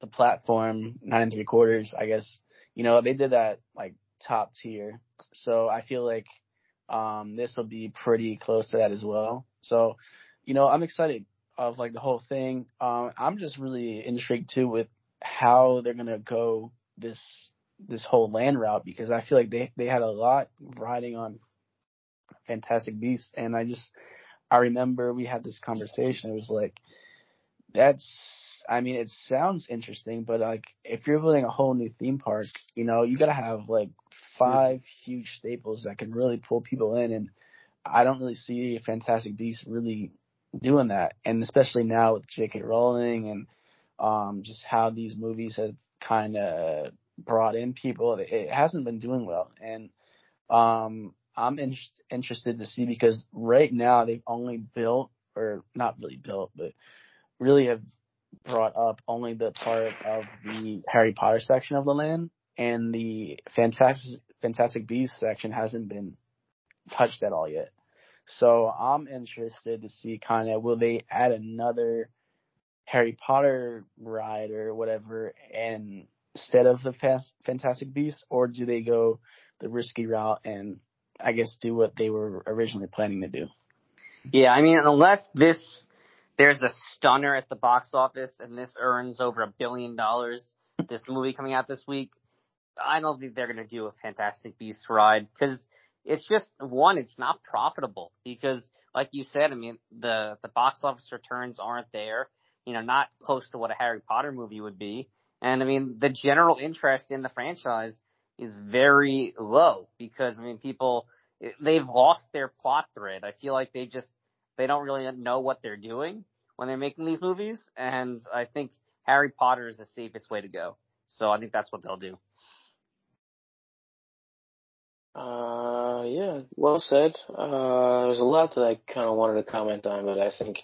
the platform nine and three quarters, I guess you know they did that like top tier. So I feel like um, this will be pretty close to that as well. So, you know, I'm excited of like the whole thing. Um, I'm just really intrigued too with how they're gonna go this this whole land route because I feel like they they had a lot riding on Fantastic Beasts, and I just I remember we had this conversation. It was like that's I mean it sounds interesting, but like if you're building a whole new theme park, you know you gotta have like five huge staples that can really pull people in, and I don't really see Fantastic Beasts really doing that, and especially now with J.K. Rowling and um, just how these movies have kind of brought in people, it hasn't been doing well, and um, I'm in- interested to see because right now they've only built or not really built, but really have brought up only the part of the Harry Potter section of the land and the Fantastic Fantastic Beasts section hasn't been touched at all yet. So I'm interested to see kind of will they add another Harry Potter ride or whatever and instead of the Fantastic Beasts, or do they go the risky route and I guess do what they were originally planning to do?
Yeah, I mean, unless this there's a stunner at the box office and this earns over a billion dollars, this movie coming out this week, I don't think they're going to do a Fantastic Beasts ride because it's just one, it's not profitable because, like you said, I mean the the box office returns aren't there. You know, not close to what a Harry Potter movie would be, and I mean the general interest in the franchise is very low because I mean people they've lost their plot thread. I feel like they just they don't really know what they're doing when they're making these movies, and I think Harry Potter is the safest way to go. So I think that's what they'll do.
Uh, yeah, well said. Uh, there's a lot that I kind of wanted to comment on, but I think,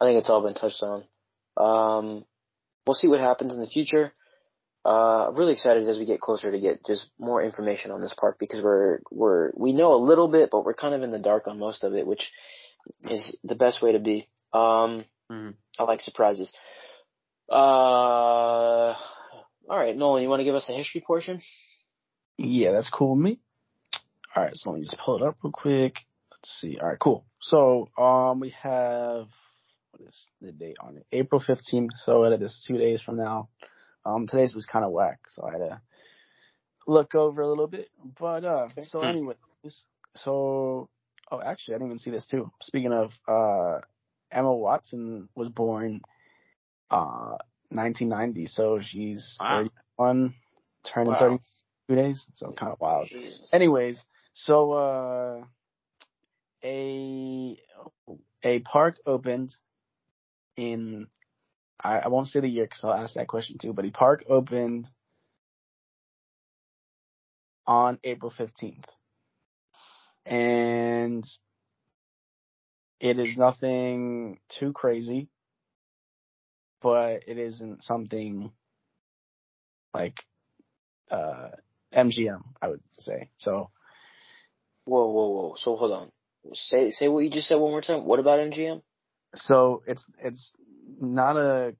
I think it's all been touched on. Um, we'll see what happens in the future. Uh, I'm really excited as we get closer to get just more information on this park because we're, we're, we know a little bit, but we're kind of in the dark on most of it, which is the best way to be. Um, mm-hmm. I like surprises. Uh, alright, Nolan, you want to give us a history portion?
Yeah, that's cool with me. All right, so let me just pull it up real quick. Let's see. All right, cool. So um, we have what is the date on it? April fifteenth. So it is two days from now. Um, today's was kind of whack, so I had to look over a little bit. But uh, okay. so anyways, so oh, actually, I didn't even see this too. Speaking of uh, Emma Watson was born uh 1990, so she's wow. 31, turning wow. 32 days, so kind of wild. Jesus. Anyways, so uh, a a park opened in I, I won't say the year because I'll ask that question too. But a park opened on April fifteenth, and it is nothing too crazy, but it isn't something like uh, MGM, I would say. So
Whoa, whoa, whoa. So hold on. Say say what you just said one more time. What about MGM?
So it's it's not a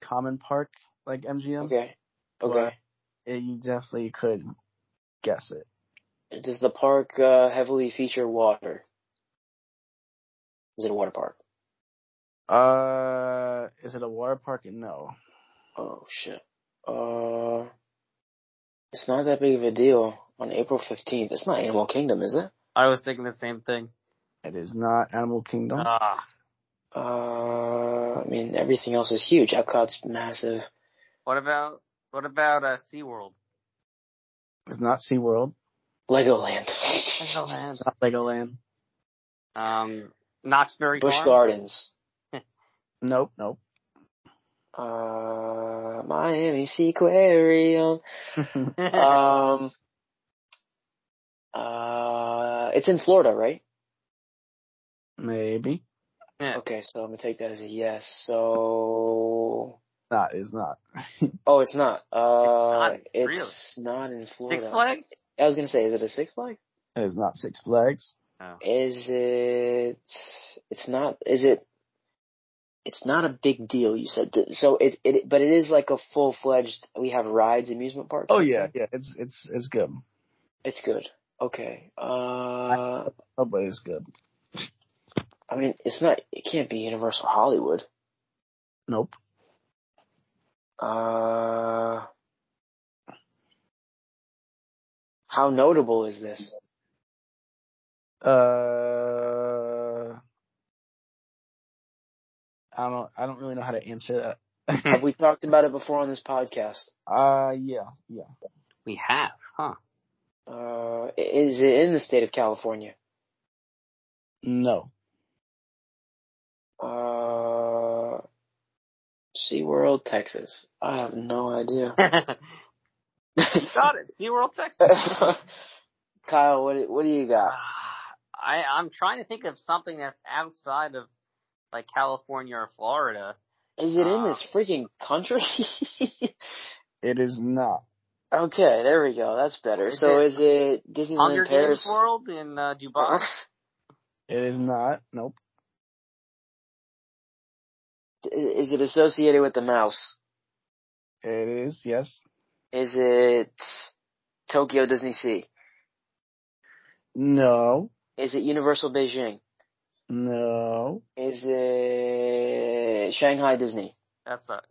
common park like MGM.
Okay. Okay.
it- you definitely could guess it.
Does the park uh, heavily feature water? Is it a water park?
Uh, is it a water park? No.
Oh shit. Uh, it's not that big of a deal on April fifteenth. It's not Animal Kingdom, is it?
I was thinking the same thing.
It is not Animal Kingdom.
Ah,
Uh, I mean everything else is huge. Epcot's massive.
what about what about uh, SeaWorld?
It's not SeaWorld.
Legoland.
Legoland.
Not Legoland.
Um, Knott's Berry
Busch
Farm.
Gardens.
Nope, nope.
Uh, Miami Seaquarium. um, uh, it's in Florida, right?
Maybe.
Yeah.
Okay, so I'm gonna take that as a yes. So,
Not is not.
oh, it's not. Uh,
not,
it's not in Florida.
Six Flags.
I was gonna say, is it a Six Flags?
It is not Six Flags. Oh.
Is it? It's not. Is it? It's not a big deal. You said so. It it, but it is like a full fledged. We have rides amusement park.
Oh yeah, yeah. It's it's it's good.
it's good. Okay. Uh,
Oh, but it's good.
I mean, it's not. It can't be Universal Hollywood.
Nope.
Uh, how notable is this?
Uh, I don't. I don't really know how to answer that.
Have we talked about it before on this podcast?
Uh, yeah, yeah.
We have, huh?
Uh, is it in the state of California?
No.
Uh, SeaWorld, Texas. I have no idea.
you got it. SeaWorld, Texas.
Kyle, what do- what do you got?
I I'm trying to think of something that's outside of like California or Florida.
Is it in
Uh,
this freaking country?
It is not.
okay, there we go. That's better.
Is
so
it
is it Disneyland
Hunger
Paris?
Games World in uh, Dubai.
It is not. Nope.
Is it associated with the mouse?
It is. Yes.
Is it Tokyo Disney Sea?
No.
Is it Universal Beijing?
No.
Is it Shanghai Disney?
That's not.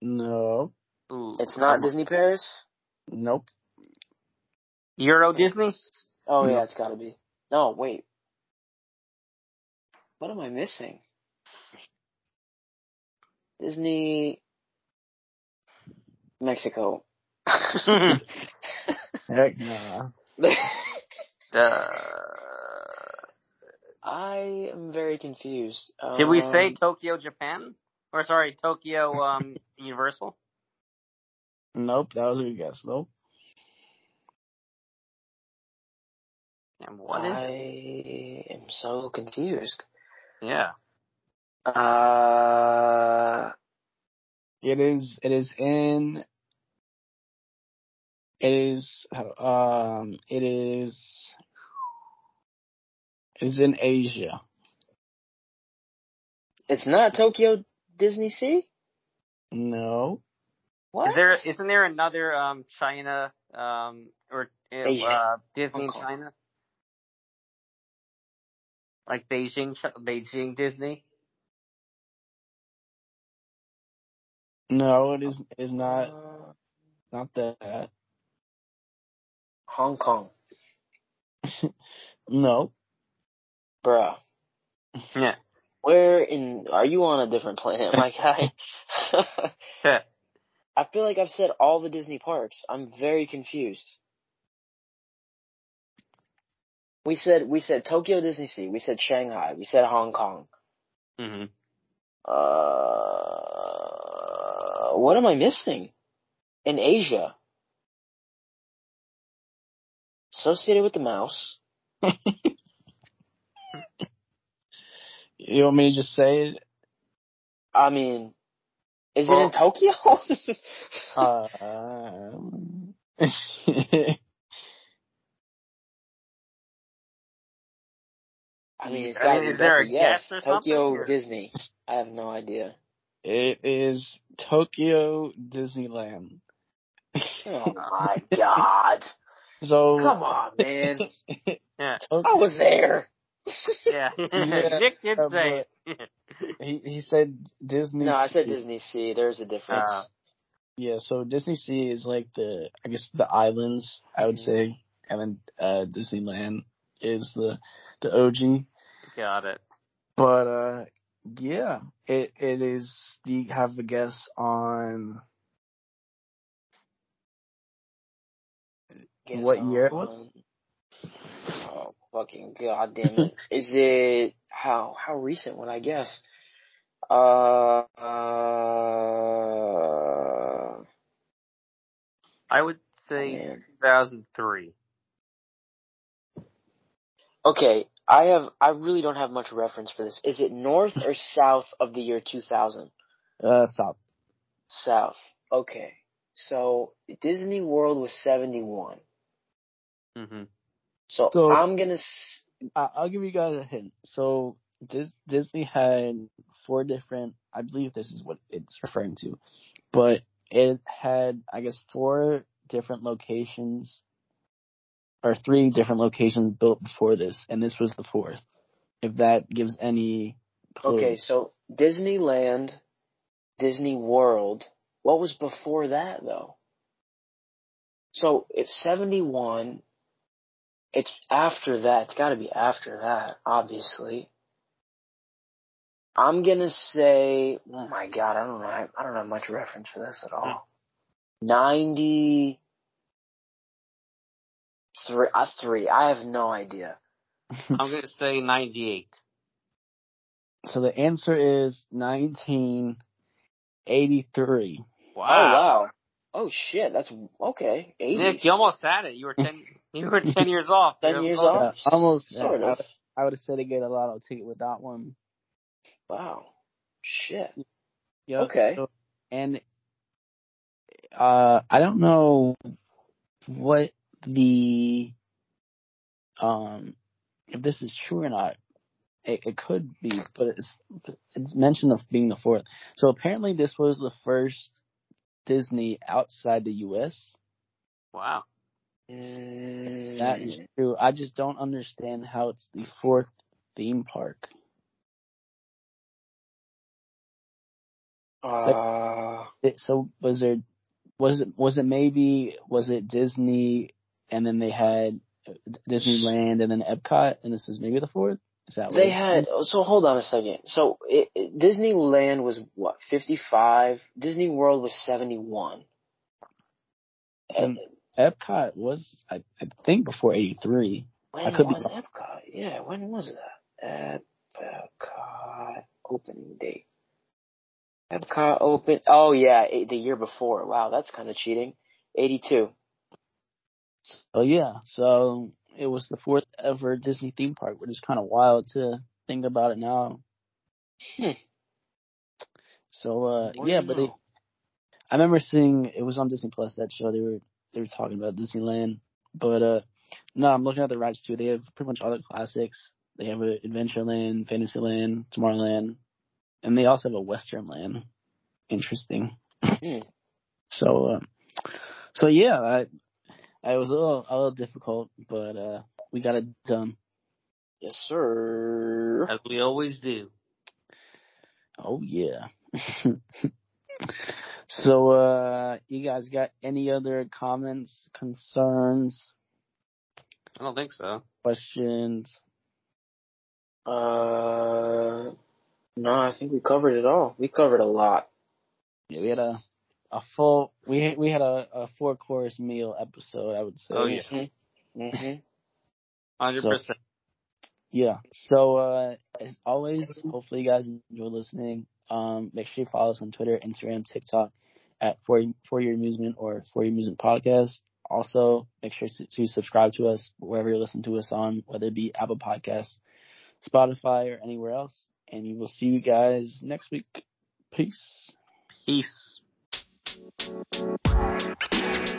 No.
Ooh,
It's not
um,
Disney Paris?
Nope.
Euro Disney.
Oh
No.
yeah, it's gotta be. No, wait. What am I missing? Disney Mexico.
Heck nah.
Uh,
I am very confused.
did we say
Um,
Tokyo, Japan? Or sorry, Tokyo um, Universal?
Nope. That was a good guess. Nope.
And what is
I
it?
am so confused.
Yeah.
Uh,
It is. It is in. It is. Um. It is. It is in Asia.
it's not Tokyo Disney Sea?
No.
What?
Is there isn't there another um China um or uh, uh, Disney in
Hong
China? Like Beijing, Beijing Disney.
No. It is. Is not.
Uh,
Not that.
Hong Kong.
No.
Bruh.
Yeah.
Where in, are you on a different planet, my guy? I feel like I've said all the Disney parks. I'm very confused. We said, we said Tokyo Disney Sea. We said Shanghai. We said Hong Kong.
hmm
Uh, what am I missing? In Asia. Associated with the mouse.
You want me to just say it?
I mean, is it in Tokyo?
Uh,
I mean, it's
I
gotta
mean,
be
is there a
a yes.
guess or
Tokyo
or-
Disney. I have no idea.
It is Tokyo Disneyland.
Oh my god.
So
Come on, man.
Yeah.
I was there.
Yeah.
Yeah,
Nick did
uh,
say it.
he he said Disney.
No, I said
Sea.
Disney Sea. There's a difference.
Uh,
Yeah, so Disney Sea is like the I guess the islands I would
Mhm.
say, and then uh Disneyland is the the OG.
Got it.
But uh yeah, it it is. Do you have a guess on
Guess
what year it was?
Oh fucking god damn it! Is it how how recent would I guess? Uh, uh
I would say
man.
2003.
Okay, I have I really don't have much reference for this. Is it north or south of the year 2000?
uh South?
South. Okay. So Disney World was 71.
hmm
So,
So-
I'm going to
I, I'll give you guys a hint. So Dis- Disney had four different. I believe this is what it's referring to, but it had I guess four different locations or three different locations built before this, and this was the fourth. If that gives any clue.
Okay, so Disneyland, Disney World. What was before that though? So if 71, it's after that. It's gotta be after that, obviously. I'm gonna say, oh my god, I don't know, I, I don't have much reference for this at all. Hmm. 90, three, uh, three, I have no idea.
I'm gonna say 98.
So the answer is 1983.
Oh wow. Oh shit, that's, okay, 80s.
Nick, you almost had it. You were 10. You were 10 years off.
10
You're
years
close.
off?
Yeah, almost.
Sort
yeah,
of.
I, I would have said to get a lotto ticket with that one.
Wow. Shit.
Yep.
Okay.
So, and uh, I don't know what the um if this is true or not. It, it could be, but it's it's mentioned of being the fourth. So apparently, this was the first Disney outside the U.S.
Wow.
That is true. I just don't understand how it's the fourth theme park.
uh,
It, so was there was it was it maybe was it Disney and then they had Disneyland and then Epcot and this is maybe the fourth? Is that
they had. So hold on a second. So it, it, Disneyland was what fifty five. Disney World was seventy one.
So Epcot was I, I think before eighty three.
When
I could be
was Epcot? Yeah, when was that? Epcot opening date. Epcot open. Oh yeah, eh, the year before. Wow, that's kind of cheating. Eighty two.
Oh yeah, so it was the fourth ever Disney theme park, which is kind of wild to think about it now.
Hmm.
So uh yeah, but it. I remember seeing it was on Disney Plus that show they were they were talking about Disneyland, but uh no, I'm looking at the rides too. They have pretty much all the classics. They have a Adventureland, Fantasyland, Tomorrowland, and they also have a Westernland. Interesting.
Hmm.
So uh, so yeah, I I was a little a little difficult, but uh we got it done.
Yes, sir.
As we always do.
Oh yeah. so uh you guys got any other comments, concerns,
I don't think so.
questions?
Uh, no, I think we covered it all. We covered a lot.
Yeah, we had a a full we we had a, a four course meal episode, I would say.
Oh, yeah.
Mm-hmm.
100%.
Yeah. So uh as always, hopefully you guys enjoy listening. Um make sure you follow us on Twitter, Instagram, TikTok at for for your amusement or for your amusement podcast. Also, make sure to, to subscribe to us wherever you listen to us on, whether it be Apple Podcasts, Spotify, or anywhere else. And we will see you guys next week. Peace.
Peace. Thank you.